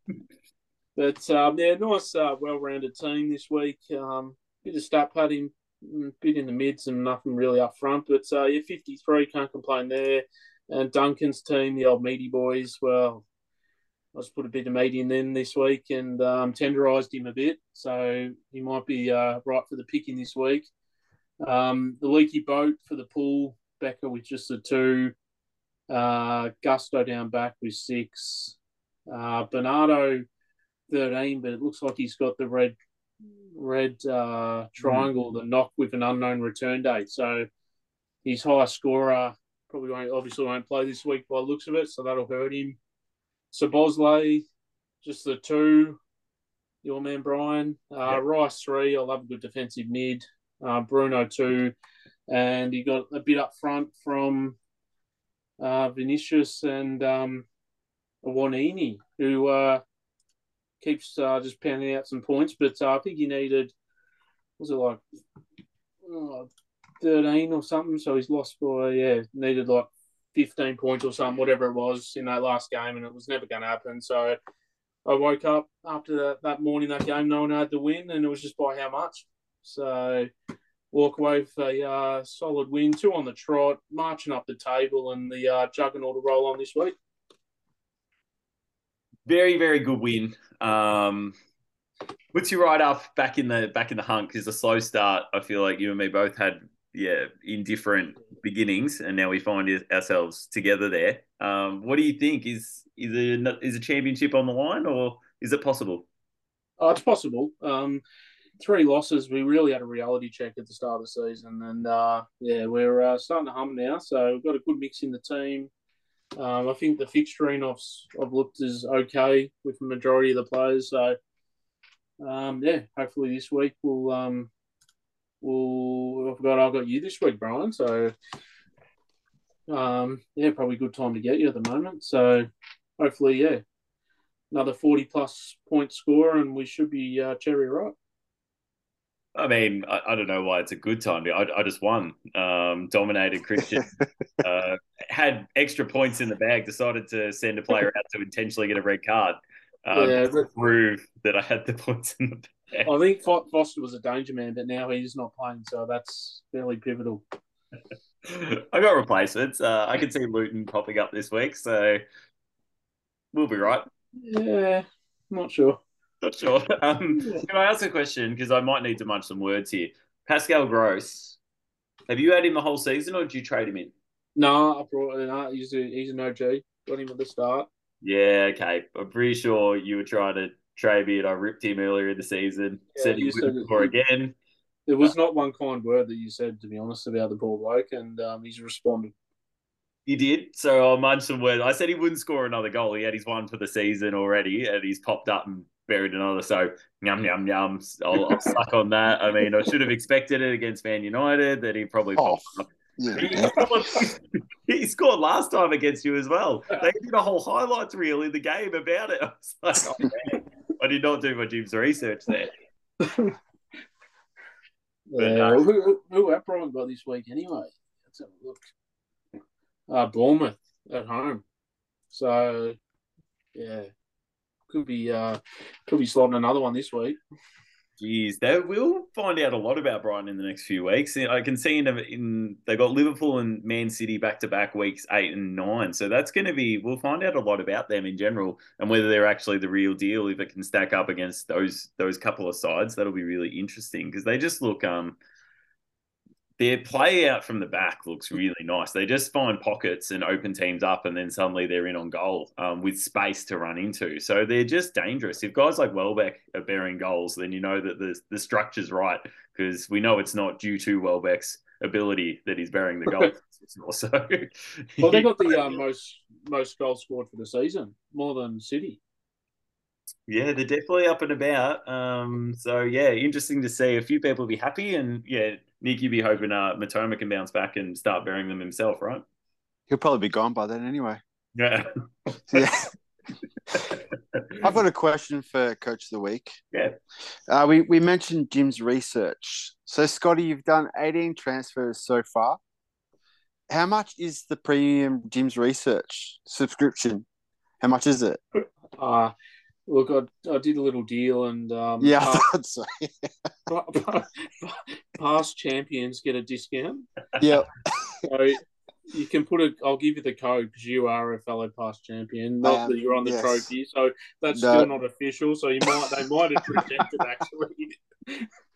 But um, yeah, nice, uh, well-rounded team this week. Um, bit of stat padding, mm, bit in the mids, and nothing really up front. But uh, yeah, 53 can't complain there. And Duncan's team, the old meaty boys, well, I just put a bit of meat in them this week and um, tenderised him a bit, so he might be uh, right for the picking this week. Um, the leaky boat for the pool, Becker with just the two, uh, Gusto down back with six, uh, Bernardo 13, but it looks like he's got the red red uh, triangle, the knock with an unknown return date. So his high scorer probably won't obviously won't play this week by the looks of it, so that'll hurt him. So Bosley, just the two. Your man Brian, uh, Yeah. Rice three. I love a good defensive mid. Uh, Bruno too, and he got a bit up front from uh, Vinicius and um, Wanini, who uh, keeps uh, just pounding out some points. But uh, I think he needed, was it like oh, 13 or something? So he's lost by, yeah, needed like 15 points or something, whatever it was in that last game, and it was never going to happen. So I woke up after that, that morning, that game, no one had to win, and it was just by how much. So walk away with a uh, solid win, two on the trot, marching up the table, and the uh, juggernaut to roll on this week. very, very good win. Um, puts you right up back in the back in the hunt because a slow start. I feel like you and me both had yeah in different beginnings, and now we find ourselves together there. Um, what do you think? Is is a is a championship on the line, or is it possible? Oh, it's possible. Um, three losses. We really had a reality check at the start of the season, and uh, yeah, we're uh, starting to hum now. So we've got a good mix in the team. Um, I think the fixturing I've I've looked is okay with the majority of the players. So um, yeah, hopefully this week we'll um, we'll. I forgot I got you this week, Brian. So um, yeah, probably good time to get you at the moment. So hopefully, yeah, another 40 plus point score and we should be uh, cherry right. I mean, I, I don't know why it's a good time. I, I just won, um, dominated Christian, uh, had extra points in the bag, decided to send a player out to intentionally get a red card. Um, Yeah, to but- prove that I had the points in the bag. I think Foster was a danger man, but now he's not playing, so that's fairly pivotal. I got replacements. Uh, I can see Luton popping up this week, so we'll be right. Yeah, not sure. Not sure. Um, can I ask a question? Because I might need to munch some words here. Pascal Gross, have you had him the whole season, or did you trade him in? No, I brought him in. He's, a, he's an OG. Got him at the start. Yeah, okay. I'm pretty sure you were trying to trade me, and I ripped him earlier in the season. Yeah, said he you wouldn't score again. There was not one kind word that you said, to be honest, about the poor bloke, and um, he's responded. He did. So I'll munch some words. I said he wouldn't score another goal. He had his one for the season already, and he's popped up and buried another. So yum yum yum. I'll, I'll suck on that. I mean, I should have expected it against Man United that he probably Oh, Yeah. he scored last time against you as well. They did a whole highlights reel in the game about it. I was like, oh. I did not do my Jim's research there. Yeah, uh, well, who, who, have Brian got this week anyway? Let's have a look. Uh, Bournemouth at home. So, yeah, could be uh, could be slotting another one this week. Jeez, they we'll find out a lot about Brighton in the next few weeks. I can see in, in they got Liverpool and Man City back to back weeks eight and nine, so that's going to be. We'll find out a lot about them in general and whether they're actually the real deal. If it can stack up against those those couple of sides, that'll be really interesting because they just look um their play out from the back looks really nice. They just find pockets and open teams up, and then suddenly they're in on goal um, with space to run into. So they're just dangerous. If guys like Welbeck are bearing goals, then you know that the the structure's right because we know it's not due to Welbeck's ability that he's bearing the goals. so, Well, they got the uh, most most goals scored for the season, more than City. Yeah, they're definitely up and about. Um, so yeah, interesting to see. A few people be happy, and yeah, Nick, you'd be hoping uh, Mitoma can bounce back and start burying them himself, right? He'll probably be gone by then anyway. Yeah. Yeah. I've got a question for Coach of the Week. Yeah. Uh, we, we mentioned Jim's research. So, Scotty, you've done 18 transfers so far. How much is the premium Jim's research subscription? How much is it? Uh, look, I, I did a little deal, and um, Yeah, I past, thought past champions get a discount. yeah. So you can put a. I'll give you the code because you are a fellow past champion. Not am, that you're on the yes. trophy, so that's No. still not official. So you might they might have rejected actually.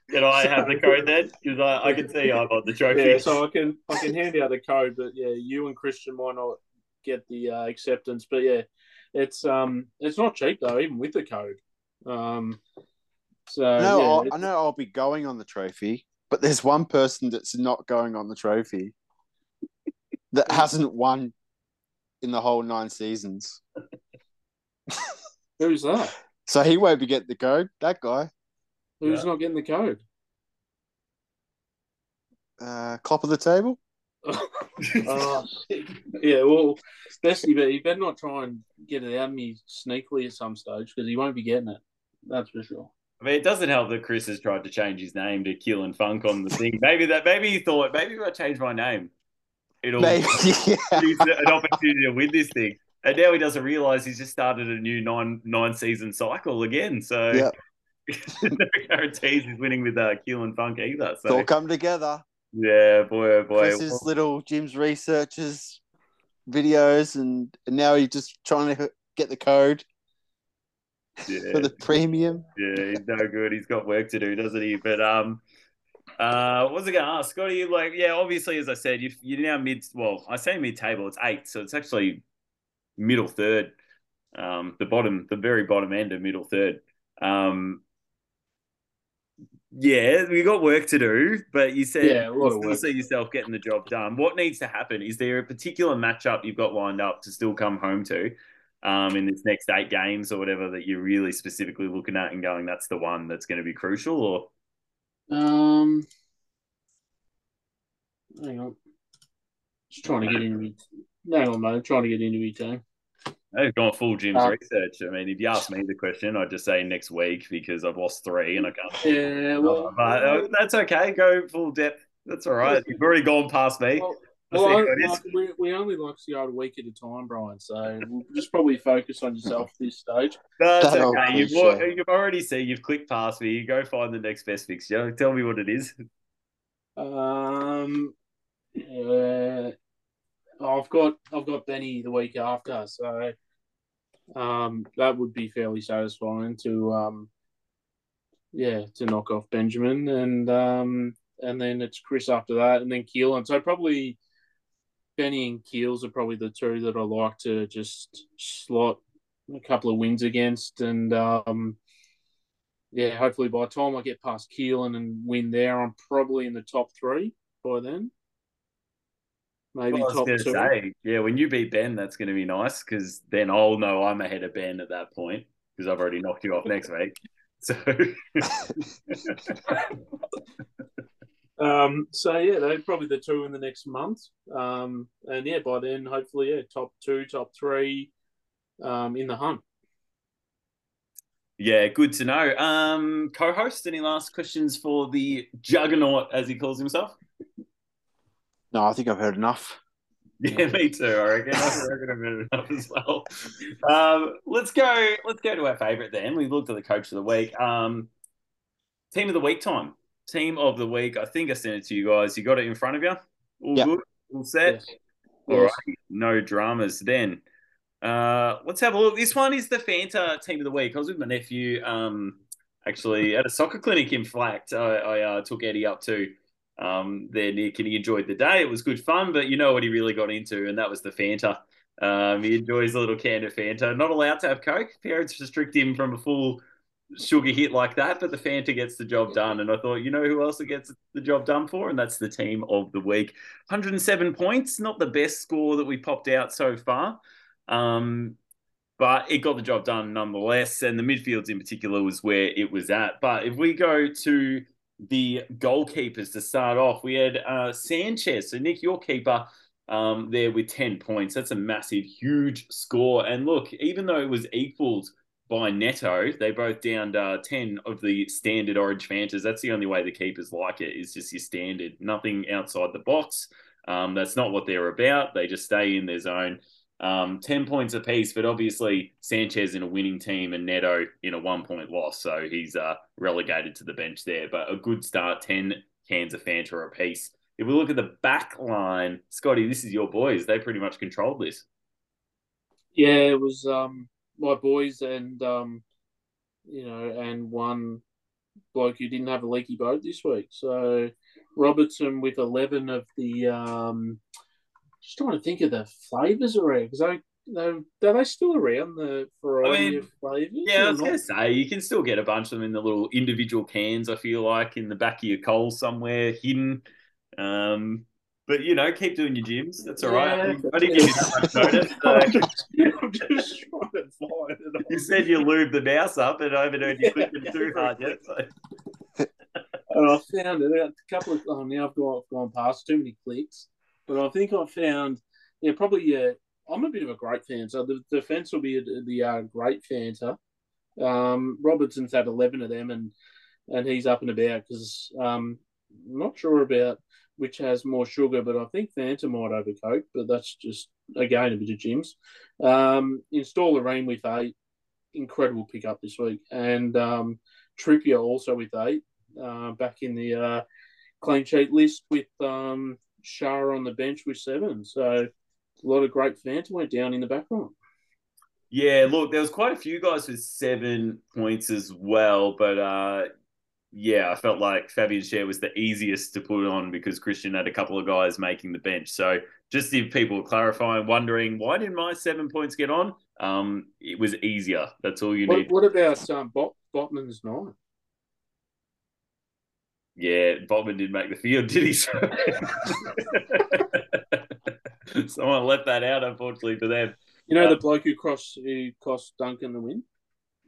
Can I have the code then? Because I, I can see I'm on the trophy. Yeah, so I can I can hand out the code, but yeah, you and Christian might not get the uh, acceptance. But yeah, it's um it's not cheap though, even with the code. Um, so No, yeah, I'll, it's- I know I'll be going on the trophy, but there's one person that's not going on the trophy that hasn't won in the whole nine seasons. who's that? So he won't be getting the code. That guy, Who's Yeah. not getting the code? uh, top of the table. Oh, yeah, well, especially, but he better not try and get it out of me sneakily at some stage because he won't be getting it. That's for sure. I mean, it doesn't help that Chris has tried to change his name to Kill and Funk on the thing. Maybe that. Maybe he thought maybe if I change my name, it'll Maybe, yeah. an opportunity to win this thing. And now he doesn't realize he's just started a new nine nine season cycle again. So Yep. no guarantees he's winning with uh, Kill and Funk either. It's all So come together. Yeah, boy, oh boy. Chris's little Jim's researchers videos, and, and now he's just trying to get the code yeah, for the premium. yeah, he's no good. He's got work to do, doesn't he? But um, uh, what was I going to ask, Scotty? Like, yeah, obviously, as I said, you you're now mid. Well, I say mid table. It's eight, so it's actually middle third. Um, the bottom, the very bottom end of middle third. Um, yeah, we got work to do, but you said Yeah, you still work. see yourself getting the job done. What needs to happen? Is there a particular matchup you've got lined up to still come home to um, in this next eight games or whatever that you're really specifically looking at and going, that's the one that's going to be crucial? Or Um, hang on, just trying to get into me. Hang on, mate. Trying to get into me team. I've gone full Jim's Uh, research. I mean, if you ask me the question, I'd just say next week because I've lost three and I can't. Yeah, well, but uh, that's okay. Go full depth. That's all right. You've already gone past me. well, well, I, how it is. like, we, we only like to go a week at a time, Brian. So we'll just probably focus on yourself at this stage. That's That okay. You've, cliche. wa- you've already seen. You've clicked past me. You go find the next best fixture. Tell me what it is. Um, yeah, I've got I've got Benny the week after, so um, that would be fairly satisfying to um, yeah, to knock off Benjamin, and um, and then it's Chris after that, and then Keelan. So probably Benny and Keels are probably the two that I like to just slot a couple of wins against, and um, yeah, hopefully by the time I get past Keelan and win there, I'm probably in the top three by then. Maybe Well, top two. say, yeah, when you beat Ben, that's going to be nice because then I'll know I'm ahead of Ben at that point because I've already knocked you off next week. So, Um, so yeah, they're probably the two in the next month. Um, and yeah, by then, hopefully, yeah, top two, top three, um, in the hunt. yeah, good to know. Um, co-host, any last questions for the juggernaut as he calls himself? No, I think I've heard enough. Yeah, me too. I reckon. I reckon I've heard enough as well. Um, let's go. Let's go to our favourite then. We've looked at the coach of the week. Um, team of the week time. Team of the week. I think I sent it to you guys. You got it in front of you. All Yep. good. All set. Yes. All Yes. right. No dramas then. Uh, let's have a look. This one is the Fanta team of the week. I was with my nephew, um, actually at a soccer clinic in Flact. I, I uh, took Eddie up to um, there, Nick, and he enjoyed the day. It was good fun, but you know what he really got into, and that was the Fanta. Um, he enjoys a little can of Fanta. Not allowed to have Coke. Parents restrict him from a full sugar hit like that, but the Fanta gets the job done. And I thought, you know who else it gets the job done for? And that's the team of the week. 107 points, not the best score that we popped out so far. Um, but it got the job done nonetheless. And the midfields in particular was where it was at. But if we go to the goalkeepers to start off, we had uh, Sanchez. So, Nick, your keeper um, there with 10 points. That's a massive, huge score. And look, even though it was equaled by Neto, they both downed uh, 10 of the standard orange Fantas. That's the only way the keepers like it, is just your standard, nothing outside the box. Um, that's not what they're about. They just stay in their zone. Um, 10 points apiece, but obviously Sanchez in a winning team and Neto in a one point loss. So he's uh, relegated to the bench there. But a good start, 10 cans of Fanta apiece. If we look at the back line, Scotty, this is your boys. They pretty much controlled this. Yeah, it was um, my boys and um, you know, and one bloke who didn't have a leaky boat this week. So Robertson with eleven of the um, just trying to think of the flavors around because I they are they still around the variety I mean, of flavors? Yeah, I was going to say you can still get a bunch of them in the little individual cans. I feel like in the back of your coal somewhere hidden. Um, but you know, keep doing your gyms. That's all right. Yeah. I didn't give you that much notice. so- I'm just trying to find it. You said you lubed the mouse up, and I haven't heard you click them too hard yet. So. And I found it out a couple of oh, now I've gone, gone past too many clicks, but I think I've found yeah probably I'm a bit of a great fan, so the defense will be the uh, great Fanta. Um, Robertson's had eleven of them, and and he's up and about because um, I'm not sure about which has more sugar, but I think Fanta might overcoat. But that's just again a bit of Jim's. Um, install Lorraine with eight, incredible pickup this week, and um, Trippier also with eight uh, back in the uh, clean sheet list with um, Shah on the bench with seven. So a lot of great fans went down in the background. Yeah, look, there was quite a few guys with seven points as well, but uh, yeah, I felt like Fabian Schär was the easiest to put on because Christian had a couple of guys making the bench. So just if people are clarifying, wondering why didn't my seven points get on, um, it was easier. That's all you What, need. what about um, Bot, Botman's nine? Yeah, Botman didn't make the field, did he? Someone left that out, unfortunately for them. You know Uh, the bloke who cost who cost Duncan the win.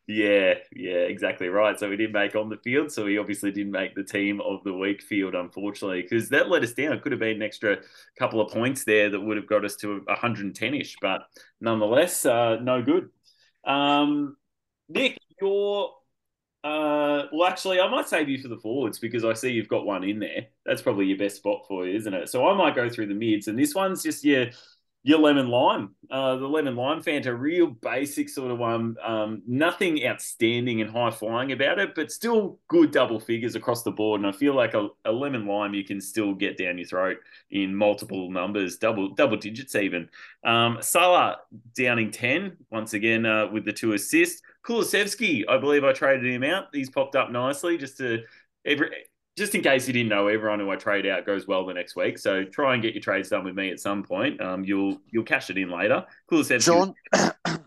Yeah, yeah, exactly right. So he didn't make on the field, so he obviously didn't make the team of the week field, unfortunately, because that let us down. It could have been an extra couple of points there that would have got us to 110-ish, but nonetheless, uh, no good. Um, Nick, your uh, well, actually, I might save you for the forwards because I see you've got one in there. That's probably your best spot for you, isn't it? So I might go through the mids, and this one's just your your lemon lime, uh, the lemon lime Fanta, real basic sort of one. Um, nothing outstanding and high flying about it, but still good double figures across the board. And I feel like a, a lemon lime you can still get down your throat in multiple numbers, double double digits even. Um, Salah downing ten once again uh, with the two assists. Kulusevski, I believe I traded him out. He's popped up nicely just to every just in case you didn't know, everyone who I trade out goes well the next week. So try and get your trades done with me at some point. Um, you'll you'll cash it in later. Kulusevski, Sean,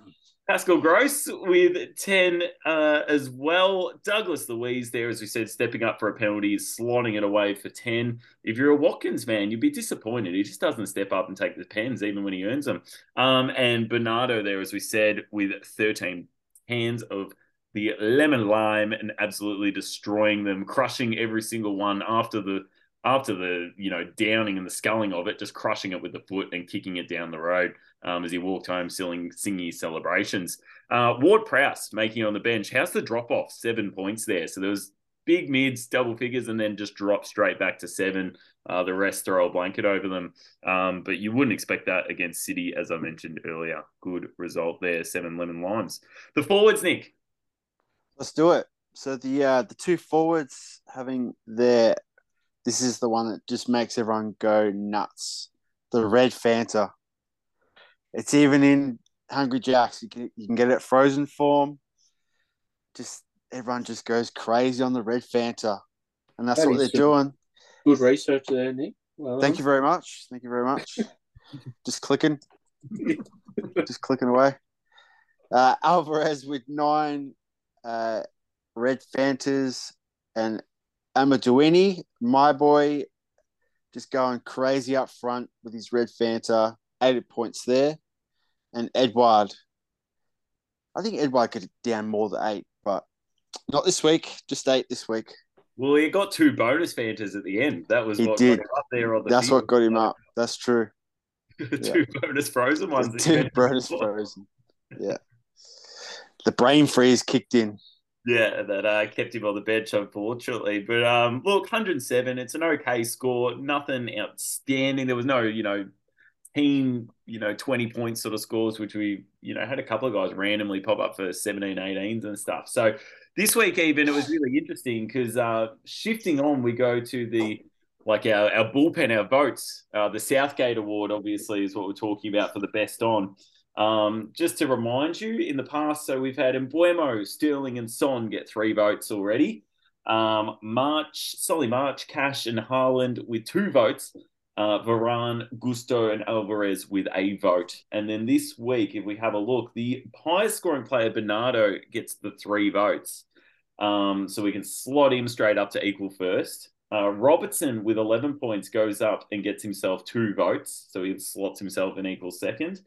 Pascal Gross with 10 uh, as well. Douglas Luiz there, as we said, stepping up for a penalty, slotting it away for 10. If you're a Watkins man, you'd be disappointed. He just doesn't step up and take the pens even when he earns them. Um, and Bernardo there, as we said, with 13 hands of the lemon lime and absolutely destroying them, crushing every single one after the after the you know downing and the sculling of it, just crushing it with the foot and kicking it down the road um, as he walked home, singing, singing celebrations. Uh, Ward Prowse making on the bench. How's the drop off? Seven points there. So there was big mids, double figures, and then just drop straight back to seven. Uh, the rest throw a blanket over them. Um, but you wouldn't expect that against City, as I mentioned earlier. Good result there, seven lemon limes. The forwards, Nick. let's do it. So the uh, the two forwards having their this is the one that just makes everyone go nuts. The red Fanta. It's even in Hungry Jacks. You can, you can get it frozen form. Just everyone just goes crazy on the red Fanta, and that's That what they're doing. Good research there, Nick. Well Thank you very much. Thank you very much. just clicking, just clicking away. Uh, Alvarez with nine uh, red Fantas and Amdouni, my boy, just going crazy up front with his red Fanta, eight points there. And Edouard, I think Edouard could down more than eight, not this week. Just eight this week. Well, he got two bonus fantas at the end. That was He what did. got him up there on the That's field. what got him up. That's true. two bonus frozen ones. Two bonus frozen. Yeah. The brain freeze kicked in. Yeah, that uh, kept him on the bench, unfortunately. But um, look, 107. It's an okay score. Nothing outstanding. There was no, you know, team, you know, 20 point sort of scores, which we, you know, had a couple of guys randomly pop up for 17, 18s and stuff. So this week, even, it was really interesting because uh, shifting on, we go to the like our, our bullpen, our votes. Uh, the Southgate Award, obviously, is what we're talking about for the best on. Um, just to remind you, in the past, so we've had Mbeumo, Sterling, and Son get three votes already. Um, March, Solly March, Cash, and Haaland with two votes. Uh, Varane, Gusto, and Alvarez with a vote. And then this week, if we have a look, the highest scoring player, Bernardo, gets the three votes. Um, so we can slot him straight up to equal first. Uh, Robertson with 11 points goes up and gets himself two votes. So he slots himself in equal second.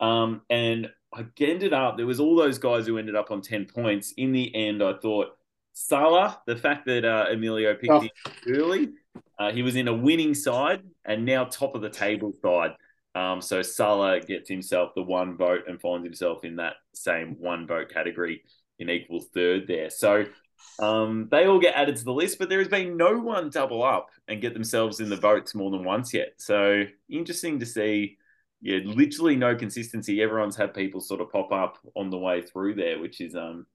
Um, and I ended up, there was all those guys who ended up on 10 points. In the end, I thought Salah, the fact that uh, Emilio picked Oh. him early, uh, he was in a winning side and now top of the table side. Um, so Salah gets himself the one vote and finds himself in that same one vote category in equal third there. So um, they all get added to the list, but there has been no one double up and get themselves in the votes more than once yet. So interesting to see. Yeah, literally no consistency. Everyone's had people sort of pop up on the way through there, which is um,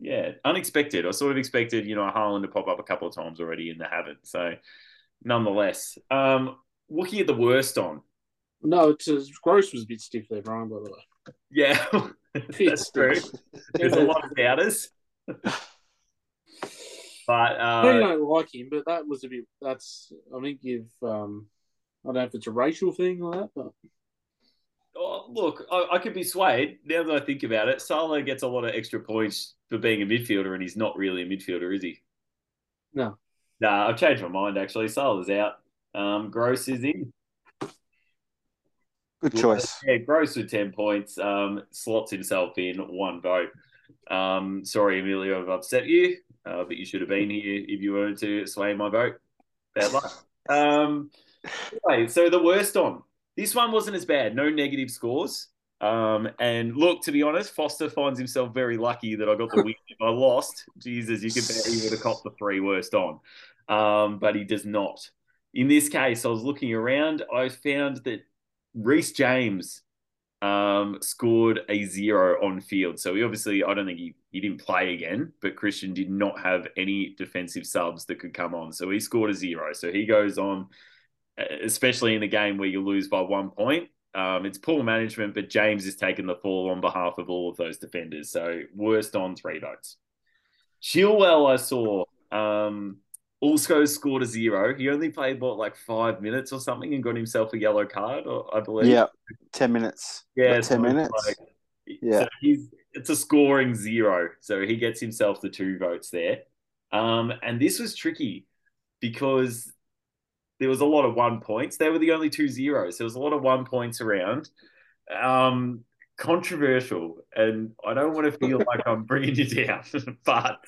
yeah, unexpected. I sort of expected, you know, a Haaland to pop up a couple of times already, and they haven't. So, nonetheless, um, looking at the worst on, No, it's uh, gross was a bit stiff there, Brian. By the way, yeah, that's true. There's a lot of doubters. But I uh, don't like him, but that was a bit. That's I think if um, I don't know if it's a racial thing or that, but oh, look, I, I could be swayed now that I think about it. Salah gets a lot of extra points for being a midfielder, and he's not really a midfielder, is he? no. Nah, I've changed my mind actually. Salah's out. Um, Gross is in. Good choice. Yeah, Gross with 10 points, um, slots himself in one vote. Um, sorry, Emilio, I've upset you, uh, but you should have been here if you wanted to sway my vote. Bad luck. Um, anyway, so the worst on. This one wasn't as bad. No negative scores. Um, and look, to be honest, Foster finds himself very lucky that I got the win. if I lost, Jesus, you could bet he would have copped the three worst on. Um, but he does not. In this case, I was looking around. I found that Reece James um, scored a zero on field. So he obviously, I don't think he, he didn't play again, but Christian did not have any defensive subs that could come on. So he scored a zero. So he goes on, especially in a game where you lose by one point. Um, it's poor management, but James is taking the fall on behalf of all of those defenders. So worst on three votes. Chilwell, I saw. Um, also scored a zero. He only played what like five minutes or something and got himself a yellow card, or I believe. Yeah, ten minutes. yeah, ten minutes. like- Yeah. so he's it's a scoring zero, so he gets himself the two votes there. Um, and this was tricky because there was a lot of one points. They were the only two zeros. There was a lot of one points around. Um, controversial, and I don't want to feel like I'm bringing you down, but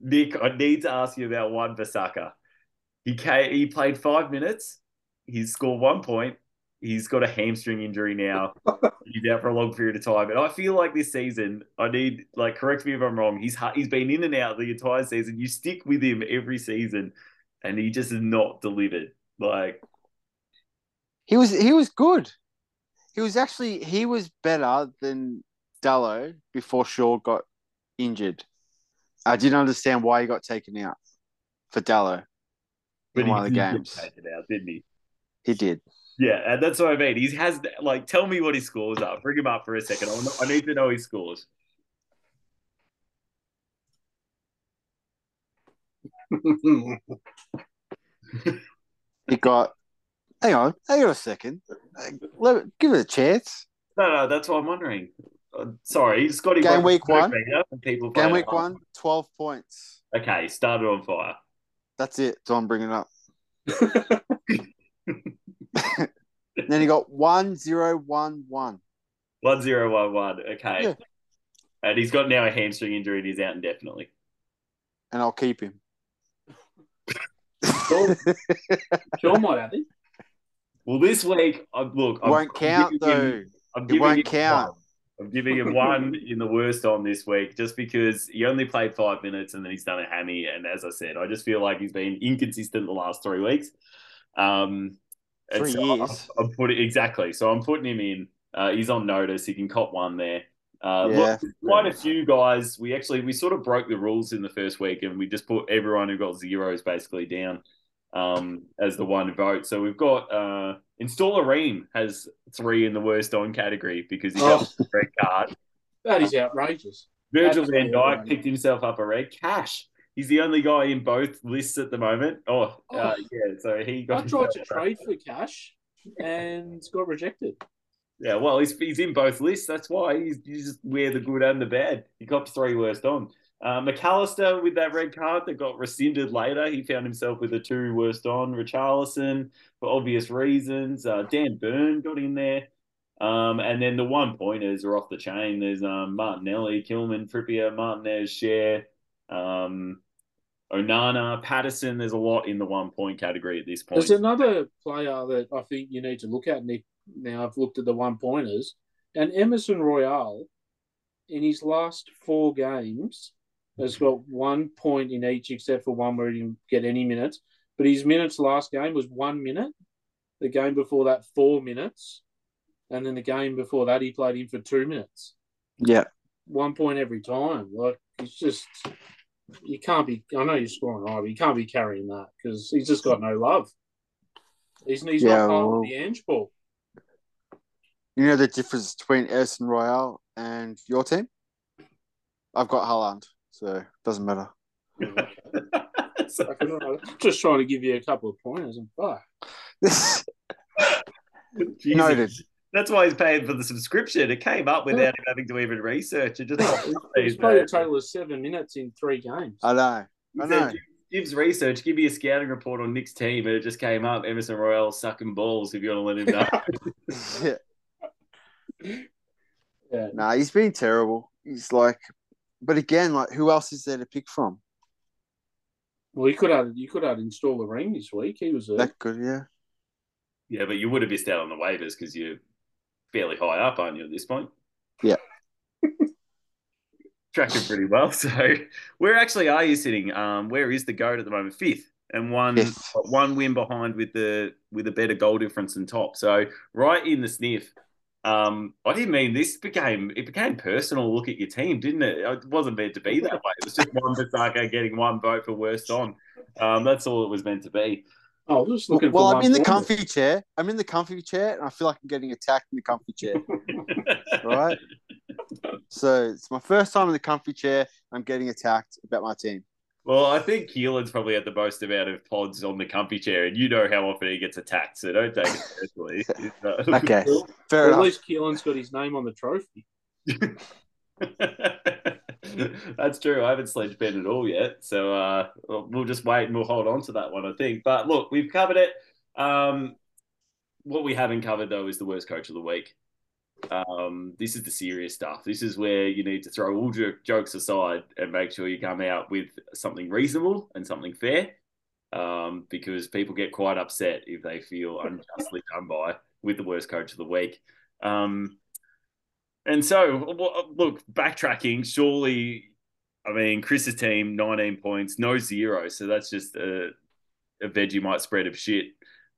Nick, I need to ask you about Wan-Bissaka. He came, he played five minutes. He's scored one point. He's got a hamstring injury now. He's out for a long period of time, and I feel like this season, I need like correct me if I'm wrong. He's he's been in and out the entire season. You stick with him every season, and he just has not delivered. Like He was he was good. He was actually he was better than Dalot before Shaw got injured. I didn't understand why he got taken out for Dalot in one of the games. taken out, didn't he? He did. Yeah, and that's what I mean. He has like tell me what his scores are. Bring him up for a second. I, need to know his scores. He got. Hang on, hang on a second. Let give it a chance. No, no, that's what I'm wondering. Sorry, Scotty. Game broke week one. People Game week one, 12 points. Okay, started on fire. That's it. So I'm bringing up. then he got one zero one one. One zero one one. Okay. Yeah. And he's got now a hamstring injury and he's out indefinitely. and I'll keep him. Sure, sure might have it. Well, this week, I look, I'm, Won't count I'm giving though. him- I'm It won't him count. one. I'm giving him one in the worst on this week just because he only played five minutes and then he's done a hammy. And as I said, I just feel like he's been inconsistent the last three weeks. Um, Three so I'm- years. I'm, putting exactly. So I'm putting him in. Uh, he's on notice. He can cop one there. Uh, Yeah. look, quite a few guys. We actually we sort of broke the rules in the first week, and we just put everyone who got zeros basically down um, as the one vote. So we've got uh, Installer Ream has three in the worst on category because he got Oh. a red card. That is outrageous. Virgil Absolutely van Dijk picked himself up a red. Cash. He's the only guy in both lists at the moment. Oh, uh, Oh. yeah. So he got. I tried to trade for cash and got rejected. Yeah, well, he's, he's in both lists. That's why he's, you just wear the good and the bad. He got three worst on. Uh, Mac Allister with that red card that got rescinded later. He found himself with a two worst on. Richarlison for obvious reasons. Uh, Dan Burn got in there. Um, and then the one pointers are off the chain. There's um, Martinelli, Kilman, Trippier, Martinez, Schär, um, Onana, Patterson. There's a lot in the one point category at this point. There's another player that I think you need to look at, Nick. Now I've looked at the one pointers, and Emerson Royal, in his last four games, has got one point in each, except for one where he didn't get any minutes. But his minutes last game was one minute. The game before that, four minutes, and then the game before that, he played in for two minutes. Yeah. One point every time. Like it's just you can't be. I know you're scoring high, but you can't be carrying that because he's just got no love. He's, he's Yeah, not part well- of the Ange ball. You know the difference between Edison Royale and your team? I've got Haaland, so it doesn't matter. So- I can- I'm just trying to give you a couple of pointers and fuck. Jesus. Noted. That's why he's paying for the subscription. It came up without him having to even research. It just He's played a total of seven minutes in three games. I know. I know. Gives research. Give me a scouting report on Nick's team, and it just came up. Emerson Royal sucking balls. If you want to let him know. yeah. Yeah. Nah, he's been terrible. He's like, but again, like, who else is there to pick from? Well, you could have you could have installed the ring this week. He was there. That good, yeah. yeah, but you would have missed out on the waivers because you're fairly high up, aren't you, at this point? Yeah. Tracking pretty well. So, where actually are you sitting? Um, where is the goat at the moment? Fifth, and one Fifth. one win behind with the with a better goal difference than top. So, right in the sniff. Um, I didn't mean this became it became personal. Look at your team, didn't it? It wasn't meant to be that way. It was just Wan-Bissaka getting one vote for worst on. Um, that's all it was meant to be. oh, just looking Well, for I'm in the pointer. comfy chair. I'm in the comfy chair, and I feel like I'm getting attacked in the comfy chair. right? So it's my first time in the comfy chair. I'm getting attacked about my team. Well, I think Keelan's probably had the most amount of pods on the comfy chair, and you know how often he gets attacked, so don't take it personally. It's, Okay, Well, fair at enough. least Keelan's got his name on the trophy. That's true. I haven't sledge bent at all yet, so uh, we'll we'll just wait and we'll hold on to that one, I think. But look, we've covered it. Um, what we haven't covered though is the worst coach of the week. Um, this is the serious stuff. This is where you need to throw all jo- jokes aside and make sure you come out with something reasonable and something fair. Um, because people get quite upset if they feel unjustly done by with the worst coach of the week. Um, and so, look, backtracking, surely, I mean, Chris's team, 19 points, no zero. So that's just a, a Vegemite spread of shit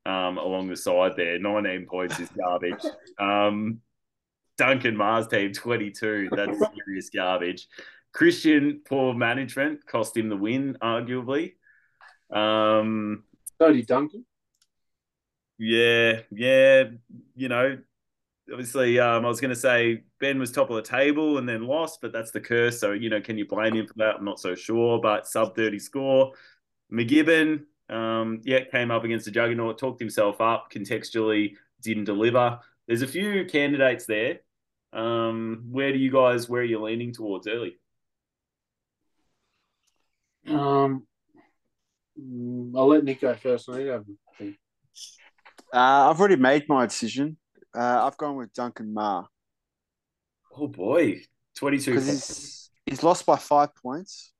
um, along the side there. 19 points is garbage. Um, Duncan Mars team, 22. That's serious garbage. Christian, poor management, cost him the win, arguably. Um, So did Duncan. yeah, yeah, you know, obviously, um, I was going to say Ben was top of the table and then lost, but that's the curse. So, you know, can you blame him for that? I'm not so sure, but sub 30 score. McGibbon, um, yeah, came up against the juggernaut, talked himself up, contextually didn't deliver. There's a few candidates there. Um, where do you guys, where are you leaning towards early? Um, mm, I'll let Nick go first. I need to have a think. Uh, I've already made my decision. Uh, I've gone with Duncan Ma. Oh boy, twenty-two. because he's he's lost by five points.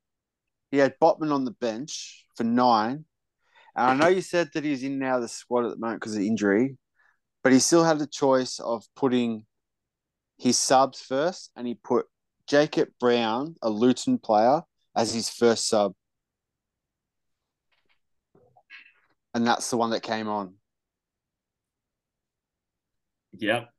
He had Botman on the bench for nine. And I know you said that he's in now the squad at the moment because of injury, but he still had the choice of putting his subs first, and he put Jacob Brown, a Luton player, as his first sub. And that's the one that came on. Yep.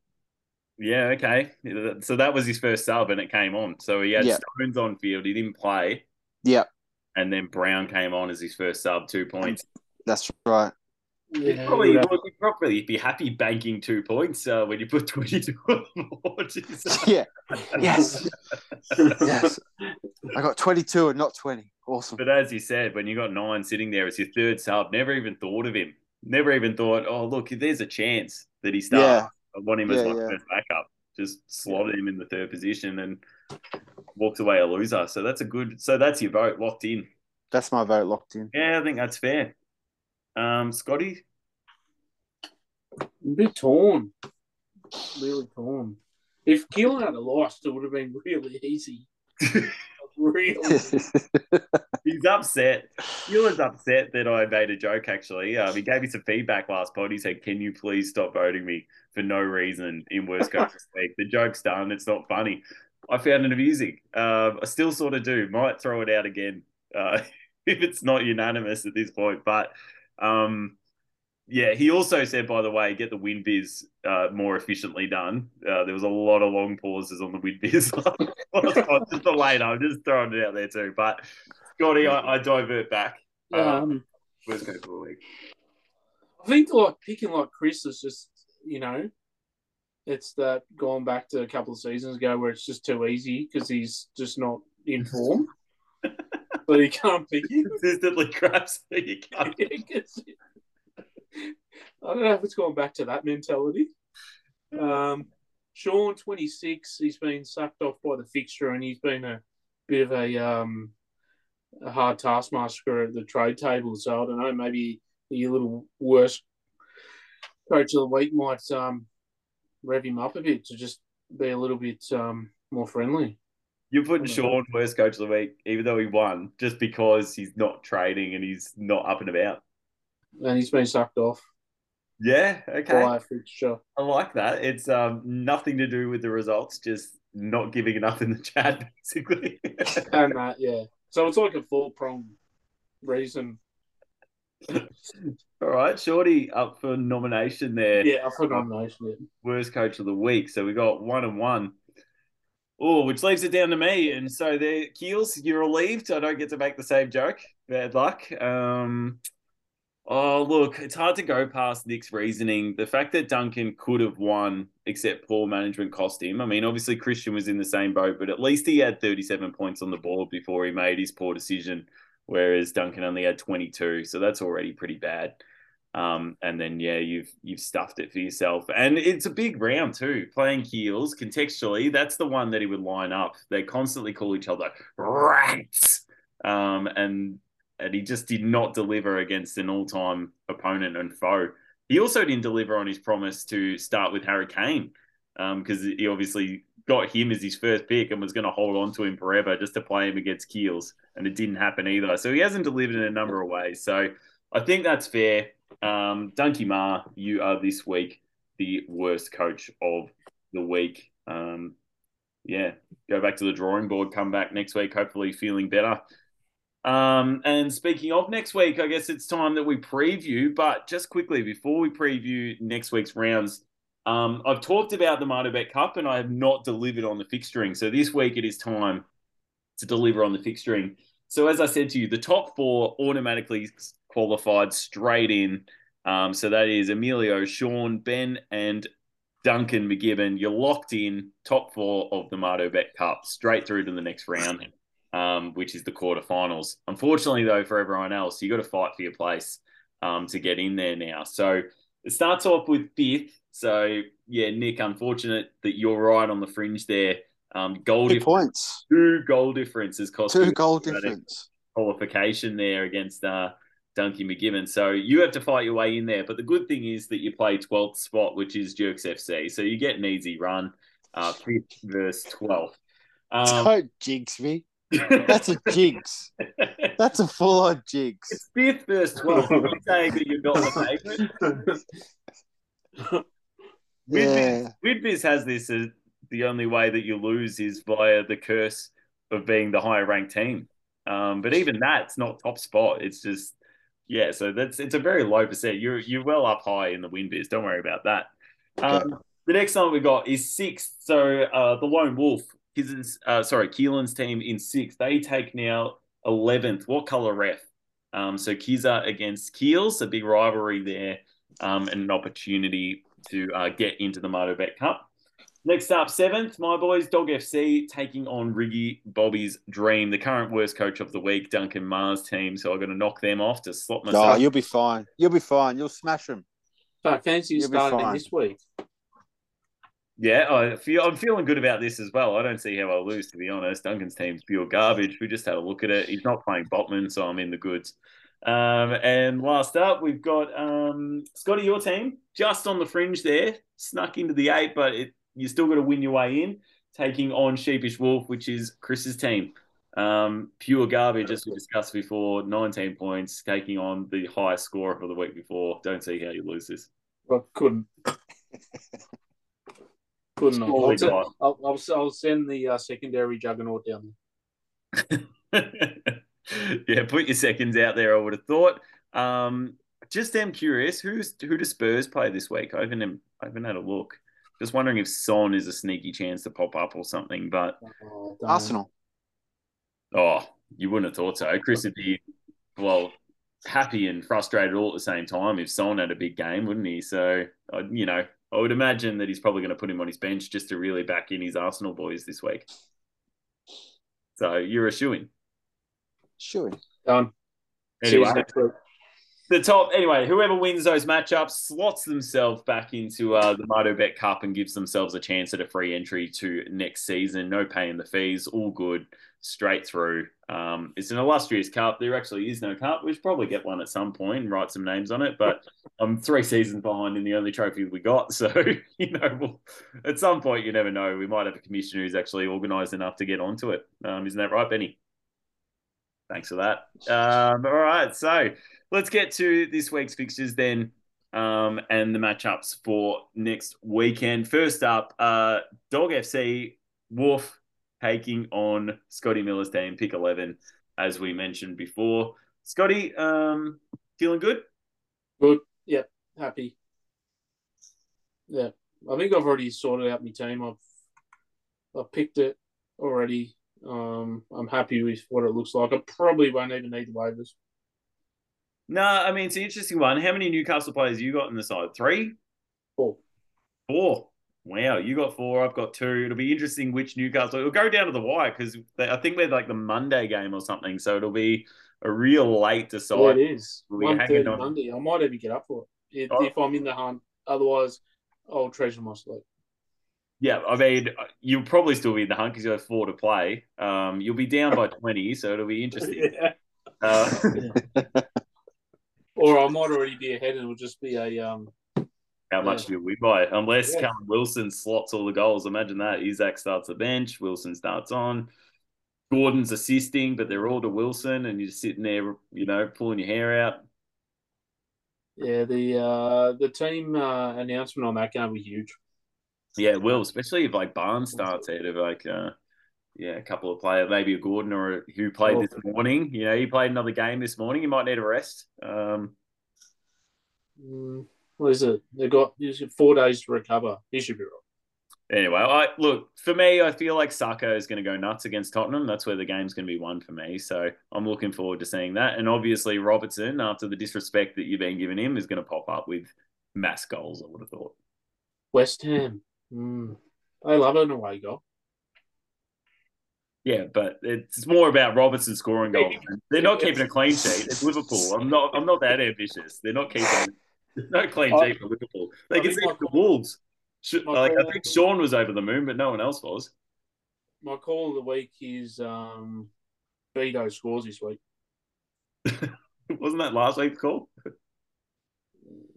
Yeah. Okay. So that was his first sub, and it came on. So he had Yeah. Stones on field. He didn't play, Yep, and then Brown came on as his first sub, two points. that's right. You'd Yeah, probably, yeah. well, you'd probably be happy banking two points uh, when you put 22 on the board. Yeah. Yes. yes. I got 22 and not 20. Awesome. But as you said, when you got nine sitting there as your third sub, never even thought of him. Never even thought, oh, look, there's a chance that he starts, Yeah. I want him as Yeah, my yeah. first backup. Just slotted him in the third position and walked away a loser. So that's a good, so that's your vote locked in. That's my vote locked in. Yeah, I think that's fair. Um, Scotty, A bit torn. Really torn. If Keelan had lost, it would have been really easy. really. he's upset. Ewan's upset that I made a joke. Actually, um, he gave me some feedback last pod. He said, "Can you please stop voting me for no reason in worst coaches league? The joke's done. It's not funny." I found it amusing. Um, I still sort of do. Might throw it out again uh, if it's not unanimous at this point. But um, yeah, he also said, by the way, get the win biz uh, more efficiently done. Uh, there was a lot of long pauses on the win biz. just a later. I'm just throwing it out there too. But Scotty, I, I divert back. Um, Worst coach of the week. I think like picking like Chris is just you know, it's that going back to a couple of seasons ago where it's just too easy because he's just not in form. But he can't pick him. Consistently crap, so you can't. I don't know if it's gone back to that mentality. Um, Sean, 26, he's been sucked off by the fixture and he's been a bit of a, um, a hard taskmaster at the trade table. So I don't know, maybe a little worse coach of the week might um, rev him up a bit to just be a little bit um, more friendly. You're putting Sean worst coach of the week, even though he won, just because he's not trading and he's not up and about. And he's been sucked off Yeah, okay. fixture. I like that. It's um nothing to do with the results, just not giving enough in the chat, basically. And that, yeah. So it's like a full prong reason. All right, Shorty up for nomination there. Yeah, I put nomination. Yeah. worst coach of the week. So we got one and one. Oh, which leaves it down to me. And so there, Keels, you're relieved. I don't get to make the same joke. Bad luck. Um, oh, look, it's hard to go past Nick's reasoning. The fact that Duncan could have won, except poor management cost him. I mean, obviously Christian was in the same boat, but at least he had 37 points on the board before he made his poor decision, whereas Duncan only had 22. So that's already pretty bad. Um, and then yeah, you've you've stuffed it for yourself, and it's a big round too. Playing Keels contextually, that's the one that he would line up. They constantly call each other rats, um, and and he just did not deliver against an all-time opponent and foe. He also didn't deliver on his promise to start with Harry Kane, because he obviously got him as his first pick and was going to hold on to him forever just to play him against Keels, and it didn't happen either. So he hasn't delivered in a number of ways. So I think that's fair. Um, Dunky Ma, you are this week the worst coach of the week. Um, yeah, go back to the drawing board, come back next week, hopefully feeling better. Um, and speaking of next week, I guess it's time that we preview. But just quickly, before we preview next week's rounds, um, I've talked about the Martobet Cup and I have not delivered on the fixturing. So this week it is time to deliver on the fixturing. So as I said to you, the top four automatically qualified straight in. Um, so that is Emilio, Sean, Ben, and Duncan McGibbon. You're locked in top four of the Marto Bet Cup straight through to the next round, um, which is the quarterfinals. Unfortunately, though, for everyone else, you've got to fight for your place um, to get in there now. So it starts off with fifth. So yeah, Nick, unfortunate that you're right on the fringe there. Um, goal Two points. two goal differences cost Two goal difference. qualification there against uh, Duncan McGibbon. So you have to fight your way in there. But the good thing is that you play 12th spot, which is Jerks FC. So you get an easy run. uh, fifth versus twelfth. Um, Don't jinx me. That's a jinx. That's a full on jinx. it's fifth versus twelfth. Are you saying that you're not the favorite? Yeah. Widbiz has this as the only way that you lose is via the curse of being the higher ranked team. Um, but even that's not top spot. It's just yeah. So that's it's a very low percent. You're you're well up high in the win biz. Don't worry about that. Um, the next one we got is sixth. So uh, the Lone Wolf, his uh, sorry, Keelan's team in sixth. They take now eleventh. What color ref? Um, so Kiza against Keels, a big rivalry there, um, and an opportunity to uh, get into the Moto Bet Cup. Next up, seventh, my boys, Dog FC taking on Ricky Bobby's Dream, the current worst coach of the week, Duncan Mars team. So I'm going to knock them off to slot No, myself. you'll be fine. You'll be fine. You'll smash them. But fancy You'll starting this week. Yeah, I feel I'm feeling good about this as well. I don't see how I'll lose, to be honest. Duncan's team's pure garbage. We just had a look at it. He's not playing Botman, so I'm in the goods. Um, and last up, we've got um, Scotty, your team, just on the fringe there, snuck into the eight, but it, you still got to win your way in, taking on Sheepish Wolf, which is Chris's team. Um, pure garbage, as we discussed before, 19 points, taking on the highest scorer for the week before. Don't see how you lose this. I couldn't. couldn't. have. Surely I'll. I'll, I'll, I'll send the uh, secondary juggernaut down yeah, put your seconds out there. I would have thought. Um, just am curious, who's who do Spurs play this week? I haven't I haven't had a look. Just wondering if Son is a sneaky chance to pop up or something. But. Oh, Arsenal. oh, you wouldn't have thought so. Chris would be well happy and frustrated all at the same time if Son had a big game, wouldn't he? So I you know, I would imagine that he's probably going to put him on his bench just to really back in his Arsenal boys this week. So you're a shooing. Sure. know. Done. See Anyway, you next week. The top anyway whoever wins those matchups slots themselves back into uh, the Moto Bet Cup and gives themselves a chance at a free entry to next season. No paying the fees. All good. Straight through. Um, it's an illustrious cup. There actually is no cup. We should probably get one at some point and write some names on it but i'm three seasons behind in the only trophy we got. So you know we'll, at some point you never know. We might have a commissioner who's actually organized enough to get onto it. Um, isn't that right benny Thanks for that. Um, all right, so let's get to this week's fixtures then, um, and the matchups for next weekend. First up, uh, Dog FC Wolf taking on Scotty Miller's team, pick eleven, as we mentioned before. Scotty, um, feeling good? Good. Yep. Happy. Yeah. I think I've already sorted out my team. I've I've picked it already. Um, I'm happy with what it looks like. I probably won't even need the waivers. No, I mean it's an interesting one. How many Newcastle players you got in the side? Three, Four. Four. Wow, you got four. I've got two. It'll be interesting which Newcastle. It'll go down to the wire because I think we're like the Monday game or something. So it'll be a real late Yeah, decide. it is. One on. Monday. I might even get up for it if, Oh. if I'm in the hunt. Otherwise, I'll treasure my sleep. Yeah, I mean, you'll probably still be in the hunt because you have four to play. Um, you'll be down by twenty, so it'll be interesting. Yeah. Uh, Or I might already be ahead, and it'll just be a um. how much do we buy? Unless Yeah. Callum Wilson slots all the goals. Imagine that. Isak starts the bench. Wilson starts on. Gordon's assisting, but they're all to Wilson, and you're just sitting there, you know, pulling your hair out. Yeah, the uh the team uh, announcement on that game was huge. Yeah, it will, especially if like Barnes starts out of like uh yeah, a couple of players, maybe a Gordon or a, who played this morning. You know, he played another game this morning. He might need a rest. Um, Mm, what is it? They got he's got four days to recover. He should be right. anyway, I look for me. I feel like Saka is going to go nuts against Tottenham. That's where the game's going to be won for me. So I'm looking forward to seeing that. And obviously, Robertson, after the disrespect that you've been giving him, is going to pop up with mass goals. I would have thought. West Ham. Mm, they love an away goal. Yeah, but it's more about Robertson scoring goals. They're not keeping a clean sheet. It's Liverpool. I'm not. I'm not that ambitious. They're not keeping. There's no clean sheet for Liverpool. They I can see the Wolves. Like I think Sean was over the moon, but no one else was. My call of the week is um, Beto scores this week. Wasn't that last week's call?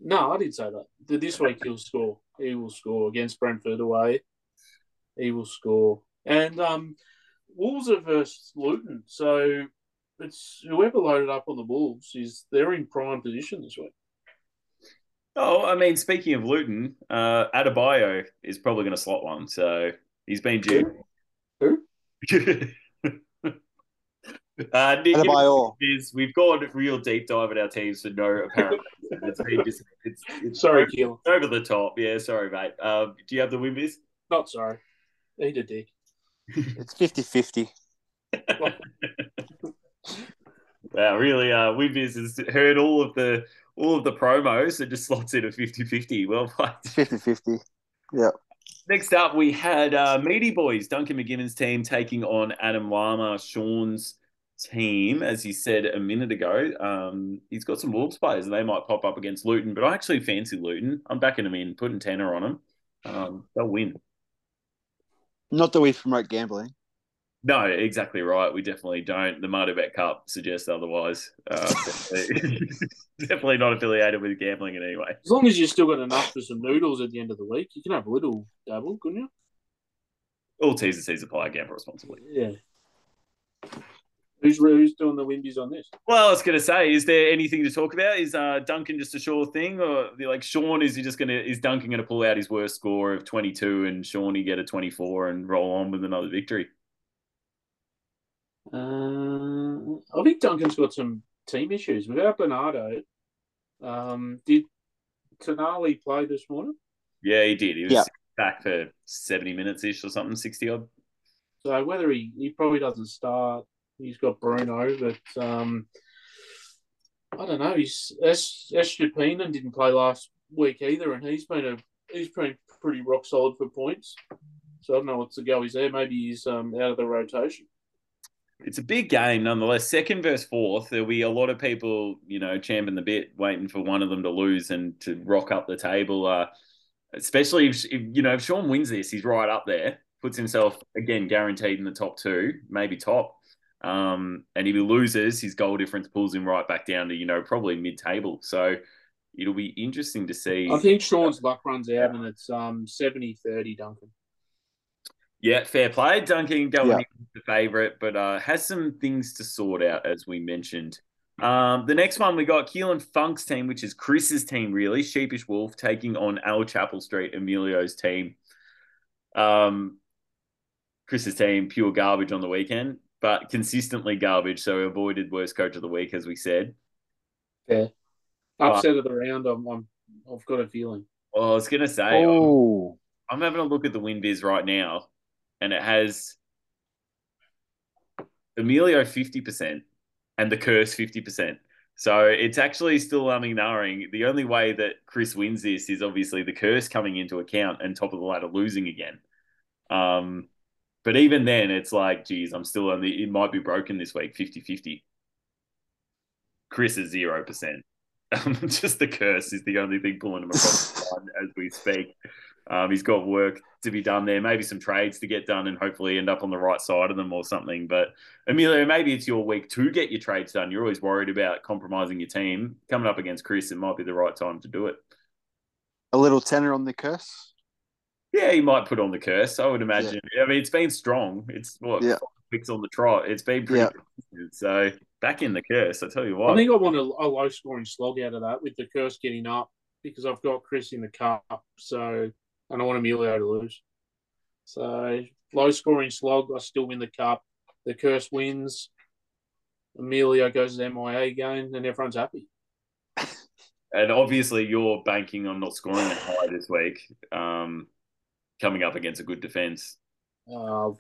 No, I didn't say that. This week he'll score. He will score against Brentford away. he will score. And um, Wolves are versus Luton, so it's whoever loaded up on the Wolves is they're in prime position this week. Oh, I mean, speaking of Luton, uh, Adebayo is probably going to slot one, so he's been due. Who? uh, Nick, by all. is we've gone real deep dive at our teams for no apparent reason. It's been just it's, it's Sorry, over, over the top. Yeah, sorry, mate. Um, do you have the win biz? Not sorry. Eat a dick. It's 50 50. Wow, really, uh, win biz has heard all of the all of the promos and just slots in a 50-50. Well played. It's 50 50. Next up, we had uh, Meaty Boys, Duncan McGibbon's team taking on Adam Lama, Sean's team. As he said a minute ago, um, he's got some Wolves players and they might pop up against Luton, but I actually fancy Luton. I'm backing them in, putting tenner on them. Um, they'll win. Not that we promote gambling. No, exactly right. We definitely don't. The Mardobet Cup suggests otherwise. Uh, definitely, definitely not affiliated with gambling in any way. As long as you've still got enough for some noodles at the end of the week, you can have a little dabble, couldn't you? All T's and C's apply. Gamble responsibly. Yeah. Who's who's doing the windies on this? Well, I was going to say, is there anything to talk about? Is uh, Duncan just a sure thing, or like Sean? Is he just going to? Is Duncan going to pull out his worst score of twenty two, and Shawnee get a twenty four and roll on with another victory? Uh, I think Duncan's got some team issues without Bernardo. Um, did Tonali play this morning? Yeah, he did. He was Yeah. back for seventy minutes ish or something, sixty odd. So whether he, he probably doesn't start, he's got Bruno, but um, I don't know. He's S Estupiñán didn't play last week either, and he's been a he's been pretty rock solid for points. So I don't know what's the go. He's there. Maybe he's um, out of the rotation. It's a big game nonetheless. Second versus fourth, there'll be a lot of people, you know, champing the bit, waiting for one of them to lose and to rock up the table. Uh, especially if, if you know if Sean wins this, he's right up there, puts himself again guaranteed in the top two, maybe top. Um, and if he loses, his goal difference pulls him right back down to you know probably mid-table. So it'll be interesting to see. I think Sean's luck runs out, and it's um 70-30 Duncan. Yeah, fair play. Duncan going Yeah. in the favourite, but uh, has some things to sort out, as we mentioned. Um, the next one we got Keelan Funk's team, which is Chris's team, really. Sheepish Wolf taking on Al Chapel Street, Emilio's team. Um, Chris's team, pure garbage on the weekend, but consistently garbage. So we avoided worst coach of the week, as we said. Fair. Upset of the round. I'm, I'm I've got a feeling. Well, I was going to say, I'm- Oh, I'm having a look at the win biz right now, and it has Emilio 50% and the curse 50%. So it's actually still umming and. The only way that Chris wins this is obviously the curse coming into account and top of the ladder losing again. Um, but even then, it's like, geez, I'm still only, it might be broken this week 50 50. Chris is 0%. Just the curse is the only thing pulling him across the line as we speak. Um, he's got work to be done there, maybe some trades to get done, and hopefully end up on the right side of them or something. But Emilio, maybe it's your week to get your trades done. You're always worried about compromising your team. Coming up against Chris, it might be the right time to do it. a little tenor on the curse. Yeah, he might put on the curse. I would imagine. I mean, it's been strong. It's what Yeah. five on the trot. It's been pretty Yeah. So back in the curse. I tell you what. I think I want a, a low scoring slog out of that with the curse getting up because I've got Chris in the cup. So and I want Emilio to lose. So low scoring slog, I still win the cup. The curse wins. Emilio goes to the MIA again, and everyone's happy. and obviously, you're banking on not scoring that high this week. Um, coming up against a good defense. Uh,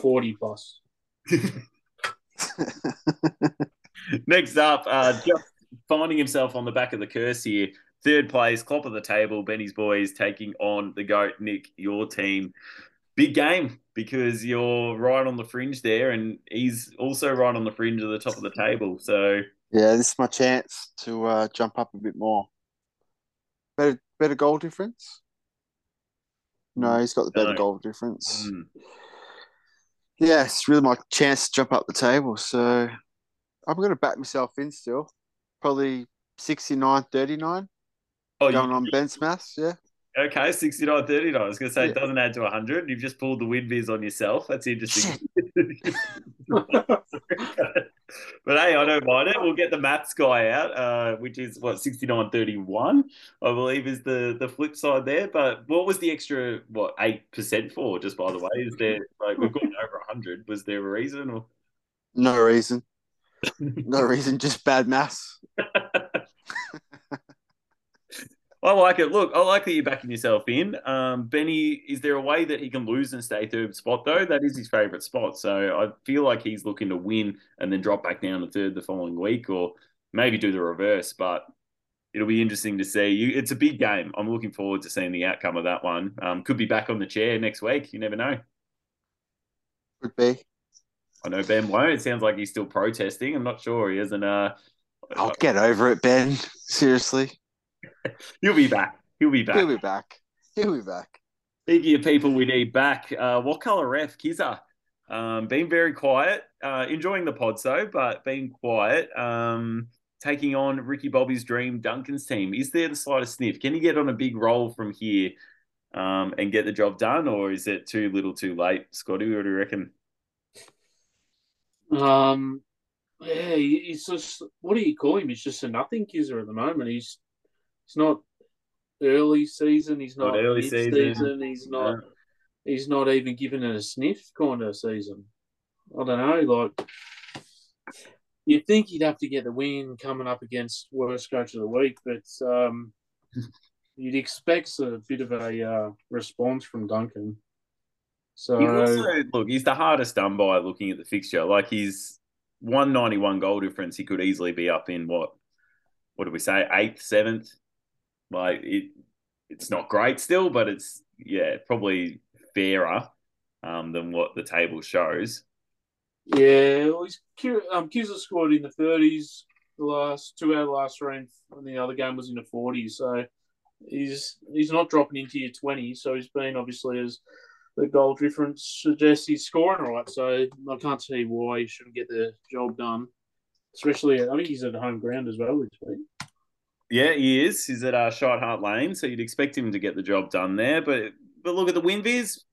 Forty plus. Next up, uh, just finding himself on the back of the curse here. Third place, top of the table, Benny's boys taking on the GOAT, Nick, your team. Big game because you're right on the fringe there, and he's also right on the fringe of the top of the table. So, Yeah, this is my chance to uh, jump up a bit more. Better, better goal difference. No, he's got the better No. goal difference. mm, Yeah, it's really my chance to jump up the table. So I'm going to back myself in still. Probably 69 39 oh, going you, on Ben's maths. Yeah. Okay, 69 39. I was going to say Yeah. it doesn't add to 100. You've just pulled the win biz on yourself. That's interesting. but hey, I don't mind it. We'll get the maths guy out, uh, which is what 69 31, I believe, is the, the flip side there. But what was the extra, what, 8% for, just by the way? Is there, like, we've gone over 100. Was there a reason? Or... No reason. No reason. Just bad maths. I like it. Look, I like that you're backing yourself in. Um, Benny, is there a way that he can lose and stay third spot though? That is his favourite spot. So I feel like he's looking to win and then drop back down to third the following week, or maybe do the reverse. But it'll be interesting to see. You, it's a big game. I'm looking forward to seeing the outcome of that one. Um, could be back on the chair next week. You never know. Could be. I know Ben won't. It sounds like he's still protesting. I'm not sure he isn't. Uh, I'll get over it, Ben. Seriously. he'll be back. He'll be back. He'll be back. He'll be back. Speaking of people we need back, uh, what color ref Kizza? Um, been very quiet, uh, enjoying the pod so, but being quiet. Um, taking on Ricky Bobby's dream Duncan's team. Is there the slightest sniff? Can he get on a big roll from here um, and get the job done, or is it too little, too late? Scotty, what do you reckon? Um, yeah, he's just what do you call him? He's just a nothing kisser at the moment. He's he's not early season. He's Not not, early season. He's not. He's not even given it a sniff kind of season. I don't know. Like you'd think he'd have to get the win coming up against worst coach of the week, but um, you'd expect a bit of a uh, response from Duncan. So He's also look, he's the hardest done by looking at the fixture. Like he's one ninety one goal difference. He could easily be up in what? What do we say? Eighth, seventh. Like it, it's not great still, but it's yeah, probably fairer um, than what the table shows. Yeah, well, he's Q- um, Kizza scored in the thirties the last two out of last three, and the other game was in the forties. So he's he's not dropping into your twenties. So he's been obviously as the goal difference suggests he's scoring right. So I can't see why he shouldn't get the job done. Especially, I think he's at home ground as well this week. Yeah, he is. He's at uh, Shite Hart Lane, so you'd expect him to get the job done there. But but look at the win viz.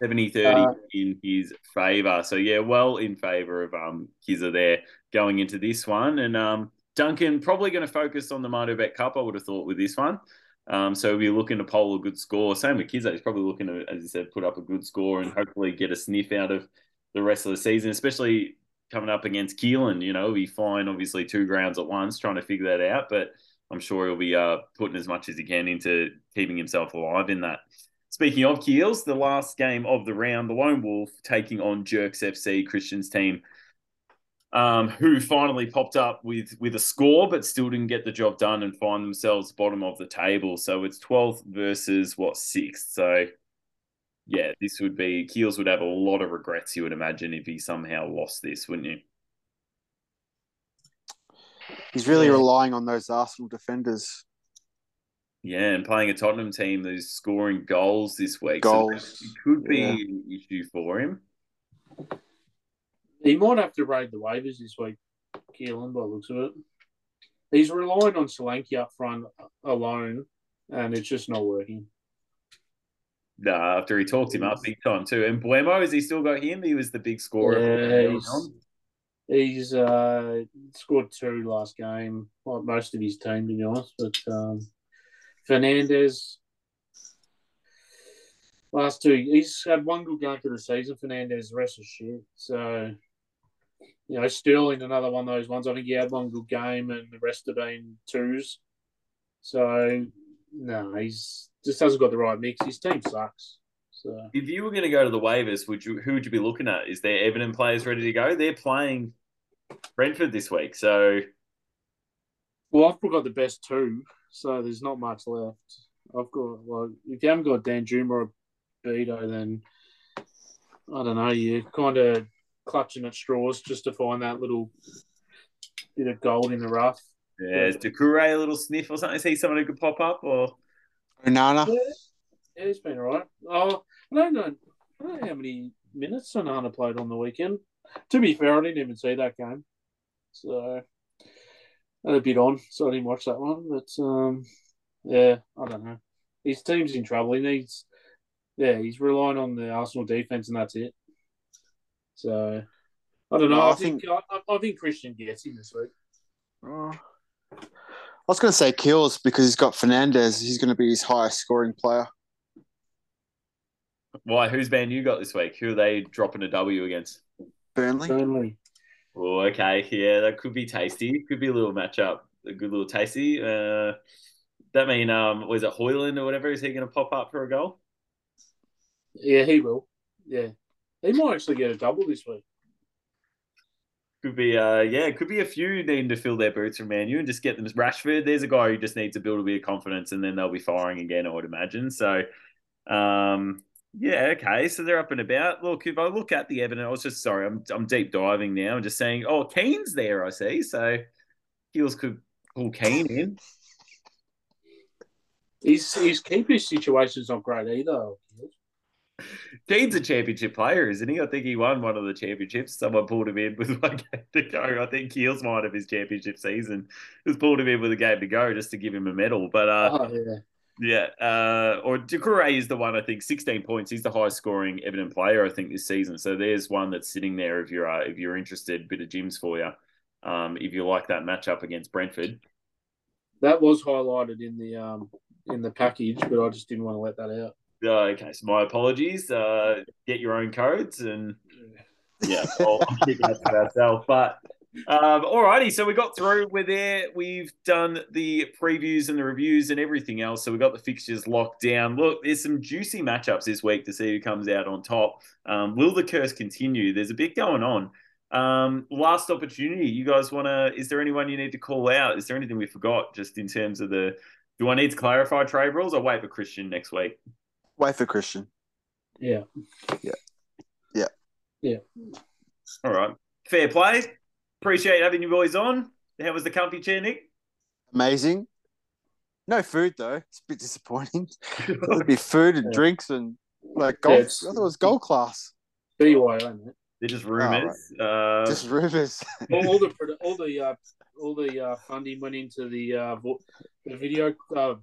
70 30 Uh, in his favour. So, yeah, well in favour of um Kizza there going into this one. And um Duncan probably going to focus on the Mardo Bet Cup, I would have thought, with this one. Um, so we're looking to poll a good score. Same with Kizza. He's probably looking to, as you said, put up a good score and hopefully get a sniff out of the rest of the season, especially coming up against Keelan. You know, he'll be fine, obviously, two grounds at once, trying to figure that out. But I'm sure he'll be uh, putting as much as he can into keeping himself alive in that. Speaking of Keels, the last game of the round, the Lone Wolf taking on Jerks FC, Christian's team, um, who finally popped up with with a score, but still didn't get the job done and find themselves bottom of the table. So it's 12th versus what sixth. So yeah, this would be Keels would have a lot of regrets, you would imagine, if he somehow lost this, wouldn't you? He's really Yeah. relying on those Arsenal defenders. Yeah, and playing a Tottenham team who's scoring goals this week. Goals, So it could be yeah. an issue for him. He might have to raid the waivers this week, Keelan, by the looks of it. He's relying on Solanke up front alone, and it's just not working. Nah, after he talked him up big time too. And Mbeumo, has he still got him? He was the big scorer. Yeah, he's, he's uh, scored two last game, like most of his team, to be honest. But um, Fernandes, last two, he's had one good game for the season. Fernandes, the rest is shit. So, you know, Sterling, another one of those ones. I think he had one good game, and the rest have been twos. So, no, he's just hasn't got the right mix. His team sucks. So. If you were going to go to the waivers, would you? Who would you be looking at? Is there Everton players ready to go? They're playing Brentford this week, so Well, I've got the best two, so there's not much left. I've got well, if you haven't got Danjuma or Beto, then I don't know. You're kind of clutching at straws just to find that little bit of gold in the rough. yeah, is Doucouré a little sniff or something? Is he someone who could pop up? Or Onana. Yeah, yeah he's been all right. Oh, I don't know. I don't know how many minutes Sonana played on the weekend. To be fair, I didn't even see that game, so had a bit on, so I didn't watch that one. But um, yeah, I don't know. his team's in trouble. He needs, yeah, he's relying on the Arsenal defense, and that's it. So I don't know. No, I, I think, I, I think Christian gets him this week. Oh. I was going to say Kills because he's got Fernandes. He's going to be his highest scoring player. Why? Who's man you got this week? Who are they dropping a W against? Burnley. Burnley. Oh, okay. Yeah, that could be tasty. Could be a little matchup. A good little tasty. Uh, that mean, um, was it Højlund or whatever? Is he going to pop up for a goal? Yeah, he will. Yeah, he might actually get a double this week. Could be, uh, yeah, could be a few needing to fill their boots from Man U and just get them. Rashford, there's a guy who just needs to build a bit of confidence, and then they'll be firing again. I would imagine. So, um, yeah, okay. So they're up and about. Look, if I look at the evidence, I was just sorry. I'm I'm deep diving now. I'm just saying. Oh, Keane's there. I see. So, Heels could pull Keane in. His his keeper situation's not great either. Keane's a championship player, isn't he? I think he won one of the championships. Someone pulled him in with one game to go. I think Keels might have his championship season. Just pulled him in with a game to go just to give him a medal. But uh, Oh yeah. yeah, uh, or Doucouré is the one I think 16 points. He's the highest scoring Everton player I think this season. So there's one that's sitting there if you're uh, if you're interested. Bit of gyms for you. Um, if you like that matchup against Brentford. That was highlighted in the um in the package, but I just didn't want to let that out. Uh, okay, so my apologies. Uh, get your own codes and yeah, I'll, I'll keep that to ourselves. But um, alrighty, so we got through. We're there. We've done the previews and the reviews and everything else. So we got the fixtures locked down. Look, there's some juicy matchups this week to see who comes out on top. Um, will the curse continue? There's a bit going on. Um, last opportunity. You guys want to? Is there anyone you need to call out? Is there anything we forgot? Just in terms of the. Do I need to clarify trade rules? I'll wait for Christian next week. Wait for Christian. Yeah. Yeah. Yeah. Yeah. All right. Fair play. Appreciate having you boys on. How was the comfy chair, Nick? Amazing. No food though. It's a bit disappointing. There'd be food and Yeah. drinks and like golf. it's- I thought it was gold class. BYO, isn't They're just rumors. uh, Just rumors. All, all the all the uh, all the uh, funding went into the uh, vo- the video uh,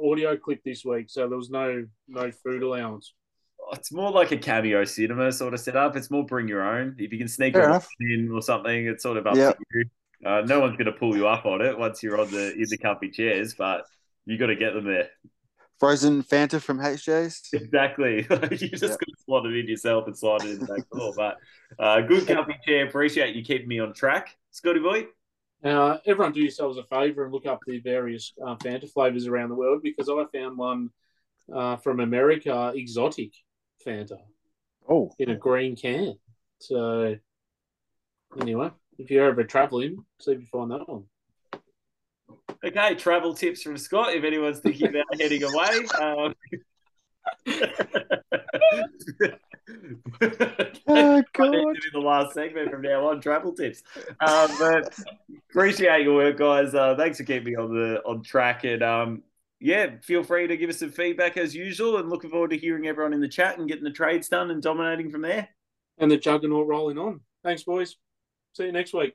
audio clip this week, so there was no no food allowance. it's more like a cameo cinema sort of setup. It's more bring your own. If you can sneak a enough. in or something, it's sort of up Yeah. to you. Uh, no one's going to pull you up on it once you're on the in the comfy chairs, but you got to get them there. Frozen Fanta from HJ's. Exactly. you just Yeah. got to slot it in yourself and slide it in the back door. But uh, good comfy chair. Appreciate you keeping me on track, Scotty boy. Uh, everyone, do yourselves a favour and look up the various uh, Fanta flavors around the world because I found one uh, from America, exotic Fanta Oh, in a green can. So anyway, if you're ever travelling, see if you find that one. Okay, travel tips from Scott. If anyone's thinking about heading away, um... oh I need to do the last segment from now on. Travel tips, um, but appreciate your work, guys. Uh, thanks for keeping me on the on track, and um, yeah, feel free to give us some feedback as usual. And looking forward to hearing everyone in the chat and getting the trades done and dominating from there. And the juggernaut rolling on. Thanks, boys. See you next week.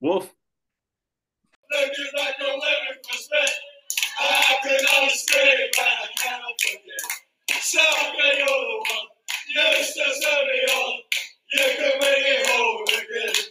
Wolf. Let me back living respect. I can understand my kind of forget. Self-pay all the one. Yes, that's every all. You can make it whole again.